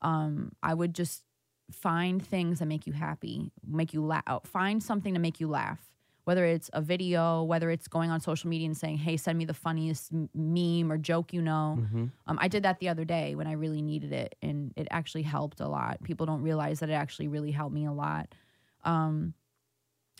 Um, I would just find things that make you happy, make you laugh. Find something to make you laugh. whether it's a video, whether it's going on social media and saying, "Hey, send me the funniest meme or joke you know." Mm-hmm. Um, I did that the other day when I really needed it, and it actually helped a lot. People don't realize that it actually really helped me a lot. Um,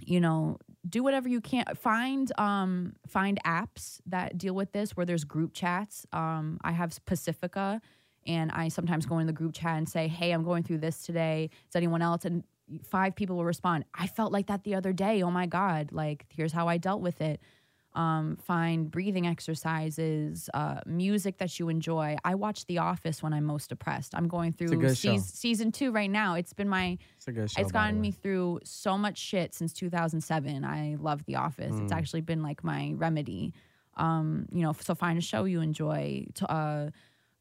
you know, do whatever you can. Find um, find apps that deal with this where there's group chats. Um, I have Pacifica, and I sometimes go in the group chat and say, "Hey, I'm going through this today. Is anyone else?" And five people will respond. I felt like that the other day. Oh my god! Like here's how I dealt with it um, find breathing exercises, uh, music that you enjoy. I watch The Office when I'm most depressed. I'm going through season two right now. It's been my, It's a good show. it's gotten me through so much shit since 2007. I love The Office. It's Mm. actually been like my remedy. Um, you know, so find a show you enjoy. To, uh,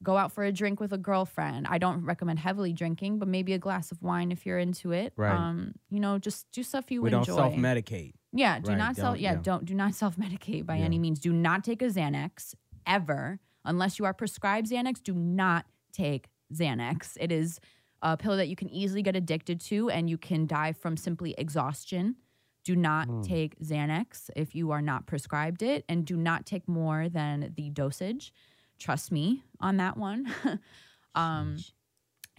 go out for a drink with a girlfriend. I don't recommend heavily drinking, but maybe a glass of wine if you're into it. Right. Um, you know, just do stuff you We don't self medicate. Yeah, do Right, not self. Yeah, yeah, don't do not self medicate by Yeah. any means. Do not take a Xanax ever unless you are prescribed Xanax. Do not take Xanax. It is a pill that you can easily get addicted to and you can die from simply exhaustion. Do not Hmm. take Xanax if you are not prescribed it and do not take more than the dosage. Trust me on that one. um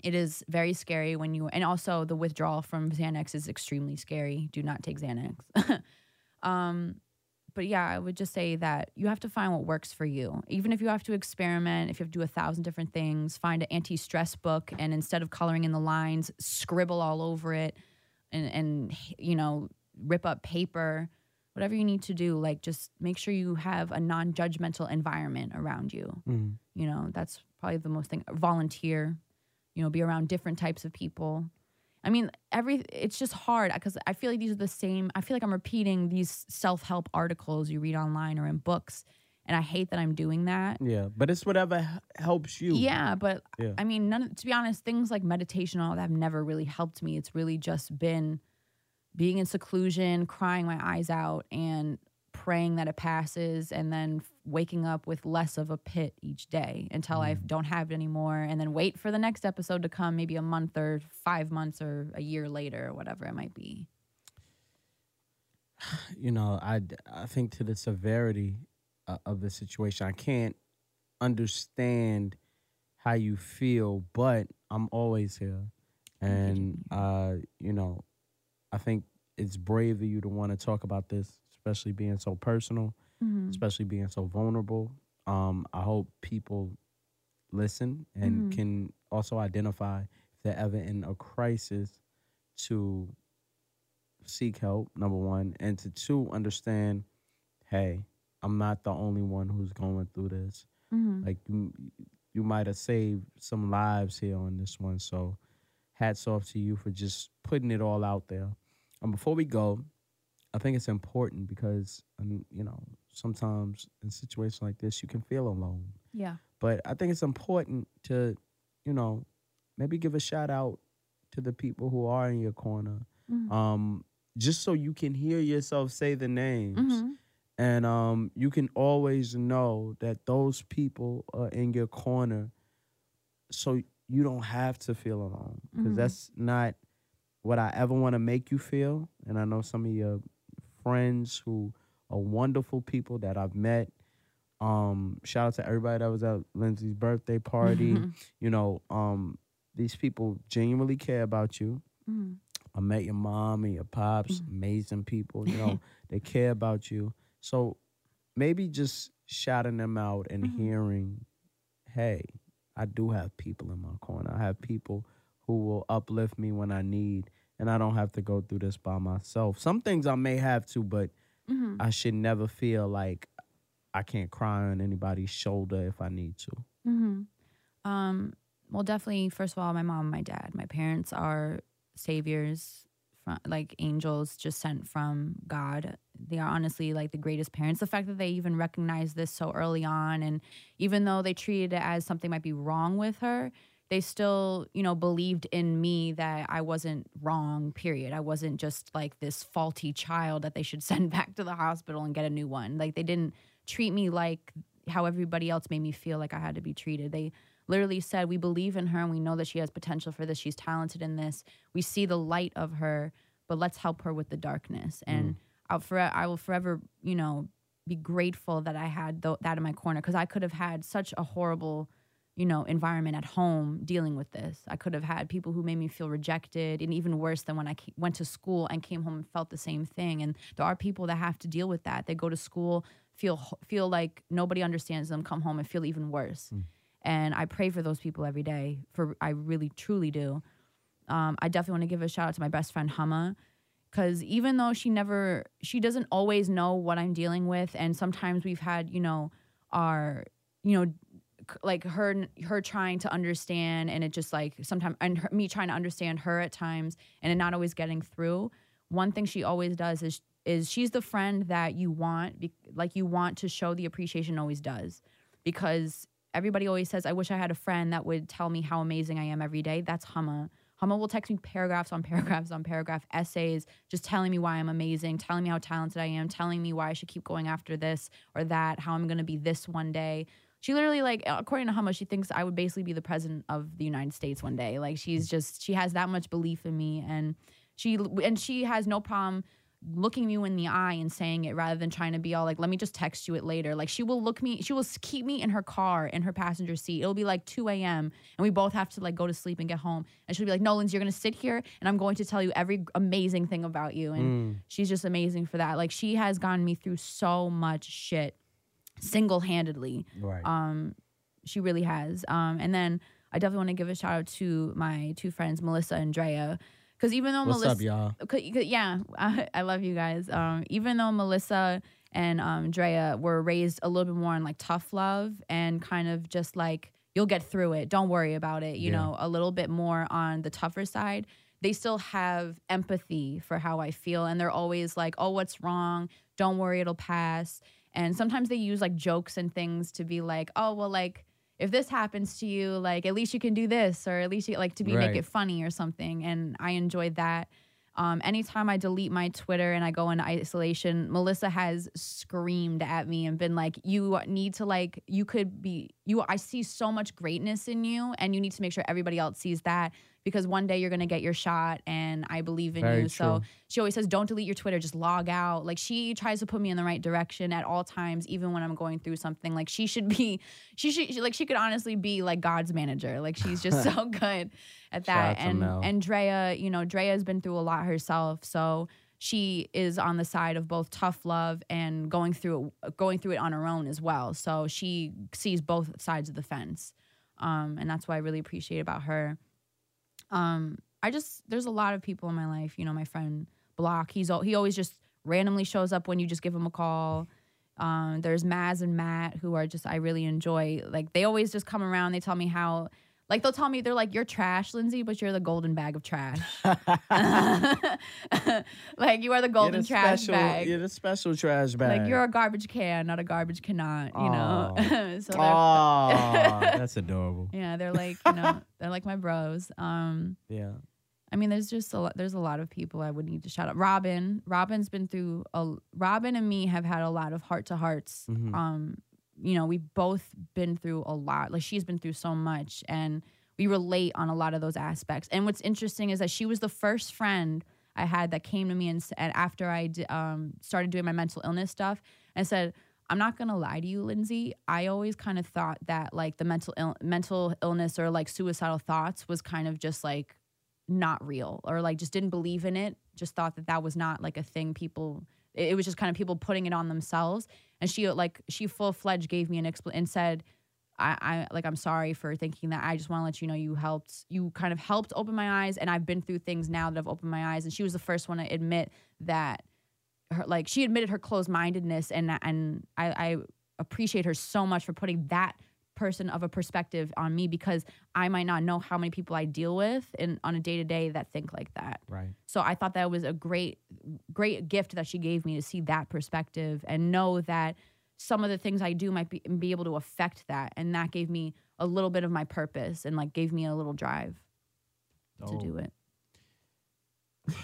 it is very scary when you and also the withdrawal from Xanax is extremely scary. Do not take Xanax. um but yeah, I would just say that you have to find what works for you. Even if you have to experiment, if you have to do a thousand different things, find an anti-stress book and instead of coloring in the lines, scribble all over it and and you know, rip up paper. Whatever you need to do, like just make sure you have a non-judgmental environment around you Mm. you know that's probably the most thing volunteer you know be around different types of people i mean every it's just hard because i feel like these are the same i feel like i'm repeating these self-help articles you read online or in books and i hate that i'm doing that Yeah, but it's whatever helps you. yeah but Yeah. i mean none to be honest things like meditation and all that have never really helped me it's really just been being in seclusion crying my eyes out and praying that it passes and then waking up with less of a pit each day until I Mm. don't have it anymore and then wait for the next episode to come maybe a month or 5 months or a year later or whatever it might be. you know, I, I think to the severity uh, of the situation, I can't understand how you feel, but I'm always here, and uh, you know, I think it's brave of you to want to talk about this, especially being so personal, Mhm. especially being so vulnerable. Um, I hope people listen and Mhm. can also identify if they're ever in a crisis to seek help number one and to two understand hey i'm not the only one who's going through this Mhm. like you, you might have saved some lives here on this one so hats off to you for just putting it all out there and before we go i think it's important because um, you know sometimes in situations like this you can feel alone Yeah. but I think it's important to, you know, maybe give a shout out to the people who are in your corner, Mhm. um, just so you can hear yourself say the names, Mhm. and um, you can always know that those people are in your corner, so you don't have to feel alone because Mhm. that's not what I ever want to make you feel. And I know some of your friends who are wonderful people that I've met. Um, shout out to everybody that was at Lindsey's birthday party. Mhm. You know, um, these people genuinely care about you. Mhm. I met your mom and your pops, Mhm. amazing people. You know, they care about you. So maybe just shouting them out and Mhm. hearing, hey, I do have people in my corner. I have people who will uplift me when I need, and I don't have to go through this by myself. Some things I may have to, but Mhm. I should never feel like I can't cry on anybody's shoulder if I need to. hmm Um, well, definitely. First of all, my mom, and my dad, my parents are saviors, from, like angels just sent from God. They are honestly like the greatest parents. The fact that they even recognized this so early on, and even though they treated it as something might be wrong with her, they still, you know, believed in me that I wasn't wrong. Period. I wasn't just like this faulty child that they should send back to the hospital and get a new one. Like they didn't treat me like how everybody else made me feel like I had to be treated. They literally said, We believe in her and we know that she has potential for this. She's talented in this. We see the light of her, but let's help her with the darkness. Mm. And I'll for, I will forever, you know, be grateful that I had th- that in my corner because I could have had such a horrible, you know, environment at home dealing with this. I could have had people who made me feel rejected, and even worse than when I went to school and came home and felt the same thing. And there are people that have to deal with that. They go to school, feel feel like nobody understands them, come home and feel even worse. And I pray for those people every day. For I really truly do. Um, I definitely want to give a shout out to my best friend Hama because even though she never she doesn't always know what i'm dealing with and sometimes we've had you know our you know like her her trying to understand and it just like sometimes and her, me trying to understand her at times and not always getting through. One thing she always does is is she's the friend that you want like you want to show the appreciation always does. Because everybody always says i wish i had a friend that would tell me how amazing i am every day. That's hama hama will text me paragraphs on paragraphs on paragraph essays just telling me why i'm amazing telling me how talented i am telling me why i should keep going after this or that how i'm going to be this one day she literally like according to hama she thinks i would basically be the president of the united states one day. Like she's just she has that much belief in me and she and she has no problem looking you in the eye and saying it rather than trying to be all like let me just text you it later. Like she will look me she will keep me in her car in her passenger seat. It'll be like 2 a.m and we both have to like go to sleep and get home and she'll be like no Lindsey, you're gonna sit here and i'm going to tell you every amazing thing about you and mm. she's just amazing for that. Like she has gotten me through so much shit single-handedly Right. um, she really has. Um, and then I definitely want to give a shout out to my two friends, Melissa and Drea, because even though What's Melissa, up, y'all? Could- yeah, I, I love you guys. Um, even though Melissa and um, Drea were raised a little bit more on like tough love and kind of just like you'll get through it, don't worry about it. You Yeah. know, a little bit more on the tougher side. They still have empathy for how I feel, and they're always like, "Oh, what's wrong? Don't worry, it'll pass." And sometimes they use like jokes and things to be like, "Oh, well, like." If this happens to you, like at least you can do this, or at least you like to be Right. make it funny or something. And I enjoyed that. Um, anytime I delete my Twitter and I go into isolation, Melissa has screamed at me and been like, "You need to like, you could be you. I see so much greatness in you, and you need to make sure everybody else sees that because one day you're gonna get your shot, and I believe in Very you." So she always says, "Don't delete your Twitter, just log out." Like she tries to put me in the right direction at all times, even when I'm going through something. Like she should be, she should she, like she could honestly be like God's manager. Like she's just so good at that. And Mel. and Drea, you know, Drea has been through a lot herself, so she is on the side of both tough love and going through it, going through it on her own as well. So she sees both sides of the fence, um, and that's what I really appreciate about her. Um, I just there's a lot of people in my life. You know, my friend Block. He's he always just randomly shows up when you just give him a call. Um, there's Maz and Matt who are just I really enjoy. Like they always just come around. They tell me how. Like they'll tell me they're like you're trash, Lindsey, but you're the golden bag of trash. like you are the golden the trash special, bag. You're the special trash bag. Like you're a garbage can, not a garbage cannot. You know. so Oh, that's adorable. yeah, they're like you know they're like my bros. Um, Yeah. I mean, there's just a lot, there's a lot of people I would need to shout out. Robin, Robin's been through a. Robin and me have had a lot of heart to hearts. Mhm. Um, you know, we've both been through a lot. Like she's been through so much, and we relate on a lot of those aspects. And what's interesting is that she was the first friend I had that came to me and, and after I um, started doing my mental illness stuff, and said, "I'm not gonna lie to you, Lindsey. I always kind of thought that like the mental Ill- mental illness or like suicidal thoughts was kind of just like not real or like just didn't believe in it. Just thought that that was not like a thing people." It was just kind of people putting it on themselves, and she like she full fledged gave me an expl and said, I, I like I'm sorry for thinking that. I just want to let you know you helped. You kind of helped open my eyes, and I've been through things now that have opened my eyes. And she was the first one to admit that her like she admitted her closed mindedness, and and I, I appreciate her so much for putting that person of a perspective on me because I might not know how many people I deal with in on a day to day that think like that. Right. So I thought that was a great, great gift that she gave me to see that perspective and know that some of the things I do might be, be able to affect that. And that gave me a little bit of my purpose and like gave me a little drive to do oh. it.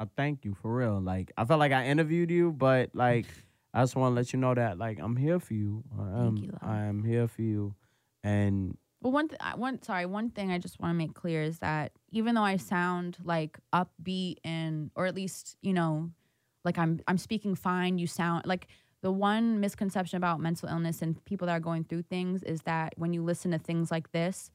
I thank you for real. Like I felt like I interviewed you, but like I just want to let you know that like I'm here for you. I am, you. I am here for you, and Well, one, th- I- one, sorry, one thing I just want to make clear is that even though I sound like upbeat and, or at least, you know, like I'm I'm speaking fine. You sound like the one misconception about mental illness and people that are going through things is that when you listen to things like this,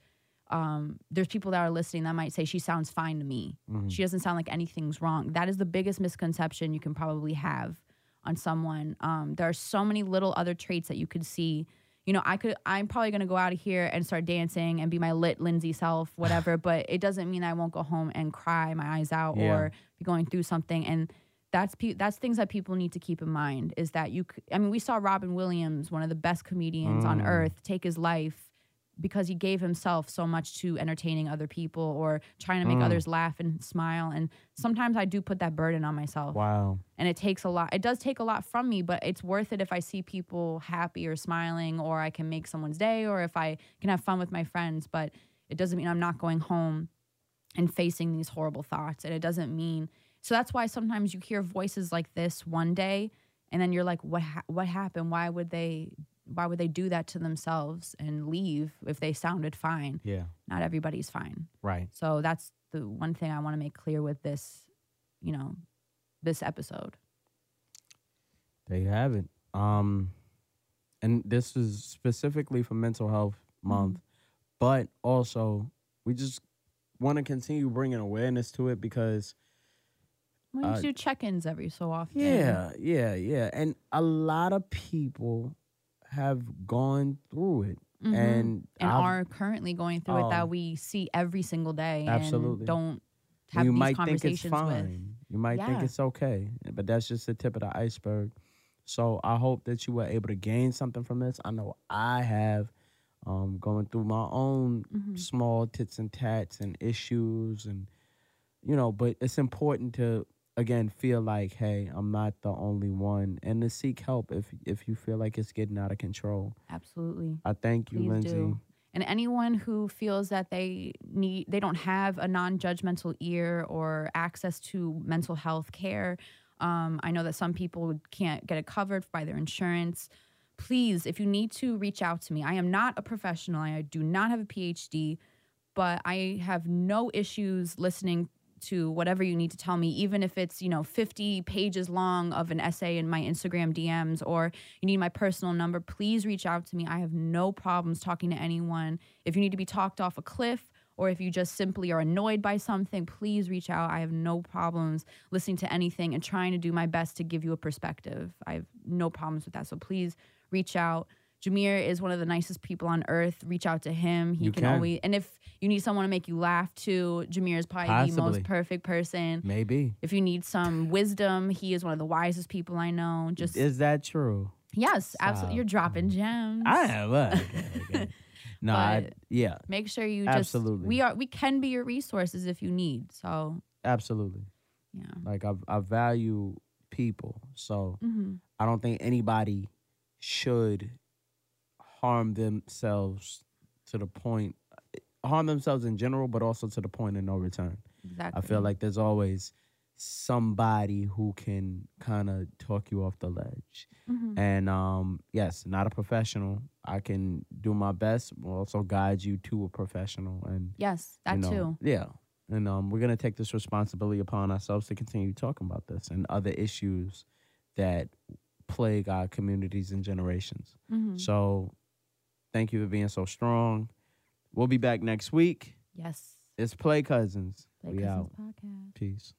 um, there's people that are listening that might say she sounds fine to me. Mhm. She doesn't sound like anything's wrong. That is the biggest misconception you can probably have on someone. Um, there are so many little other traits that you could see. You know, I could. I'm probably gonna go out of here and start dancing and be my lit Lindsey self, whatever. but it doesn't mean I won't go home and cry my eyes out Yeah. or be going through something. And that's pe- that's things that people need to keep in mind. Is that you? c- I mean, we saw Robin Williams, one of the best comedians on Mm. earth, take his life because he gave himself so much to entertaining other people or trying to make Mm. others laugh and smile. And sometimes I do put that burden on myself. Wow. And it takes a lot. It does take a lot from me, but it's worth it if I see people happy or smiling or I can make someone's day or if I can have fun with my friends. But it doesn't mean I'm not going home and facing these horrible thoughts. And it doesn't mean so that's why sometimes you hear voices like this one day and then you're like what ha- what happened? Why would they why would they do that to themselves and leave if they sounded fine? Yeah. Not everybody's fine. Right. So that's the one thing I want to make clear with this, you know, this episode. There you have it. Um, and this is specifically for Mental Health Month, but also we just want to continue bringing awareness to it because We Uh, do check-ins every so often. yeah, yeah, yeah, and a lot of people have gone through it, Mhm. and and are currently going through it Oh. that we see every single day Absolutely. and don't have you these might think it's conversations with. fine. You might think it's okay, but that's just the tip of the iceberg. So I hope that you were able to gain something from this. I know I have, um, going through my own Mhm. small tits and tats and issues, and you know, but it's important to again feel like, hey, I'm not the only one, and to seek help if if you feel like it's getting out of control. Absolutely. I thank you, Please Lindsey. do. And anyone who feels that they need they don't have a non-judgmental ear or access to mental health care, um, I know that some people can't get it covered by their insurance. Please, if you need to, reach out to me. I am not a professional. I do not have a PhD, but I have no issues listening to whatever you need to tell me, even if it's, you know, 50 pages long of an essay in my Instagram DMs or you need my personal number, please reach out to me. I have no problems talking to anyone. If you need to be talked off a cliff or if you just simply are annoyed by something, please reach out. I have no problems listening to anything and trying to do my best to give you a perspective. I have no problems with that. So please reach out. Jameer is one of the nicest people on earth. Reach out to him. He You can, can. always, and if you need someone to make you laugh too, Jameer is probably the Possibly. most perfect person. Maybe If you need some wisdom, he is one of the wisest people I know. Just is that true? yes, absolutely. You're dropping gems. I am. uh, Okay, okay. no, I, But- yeah, Make sure you just Absolutely. we are we can be your resources if you need. So absolutely. yeah. Like I, I value people, so hmm I don't think anybody should harm themselves to the point, harm themselves in general, but also to the point of no return. Exactly. I feel like there's always somebody who can kind of talk you off the ledge. Mhm. And um, yes, not a professional. I can do my best, but also guide you to a professional. And yes, that you know, too. Yeah. And um, we're gonna take this responsibility upon ourselves to continue talking about this and other issues that plague our communities and generations. Mhm. So, thank you for being so strong. We'll be back next week. Yes. It's Play Cousins. Play we Cousins out. podcast. Peace.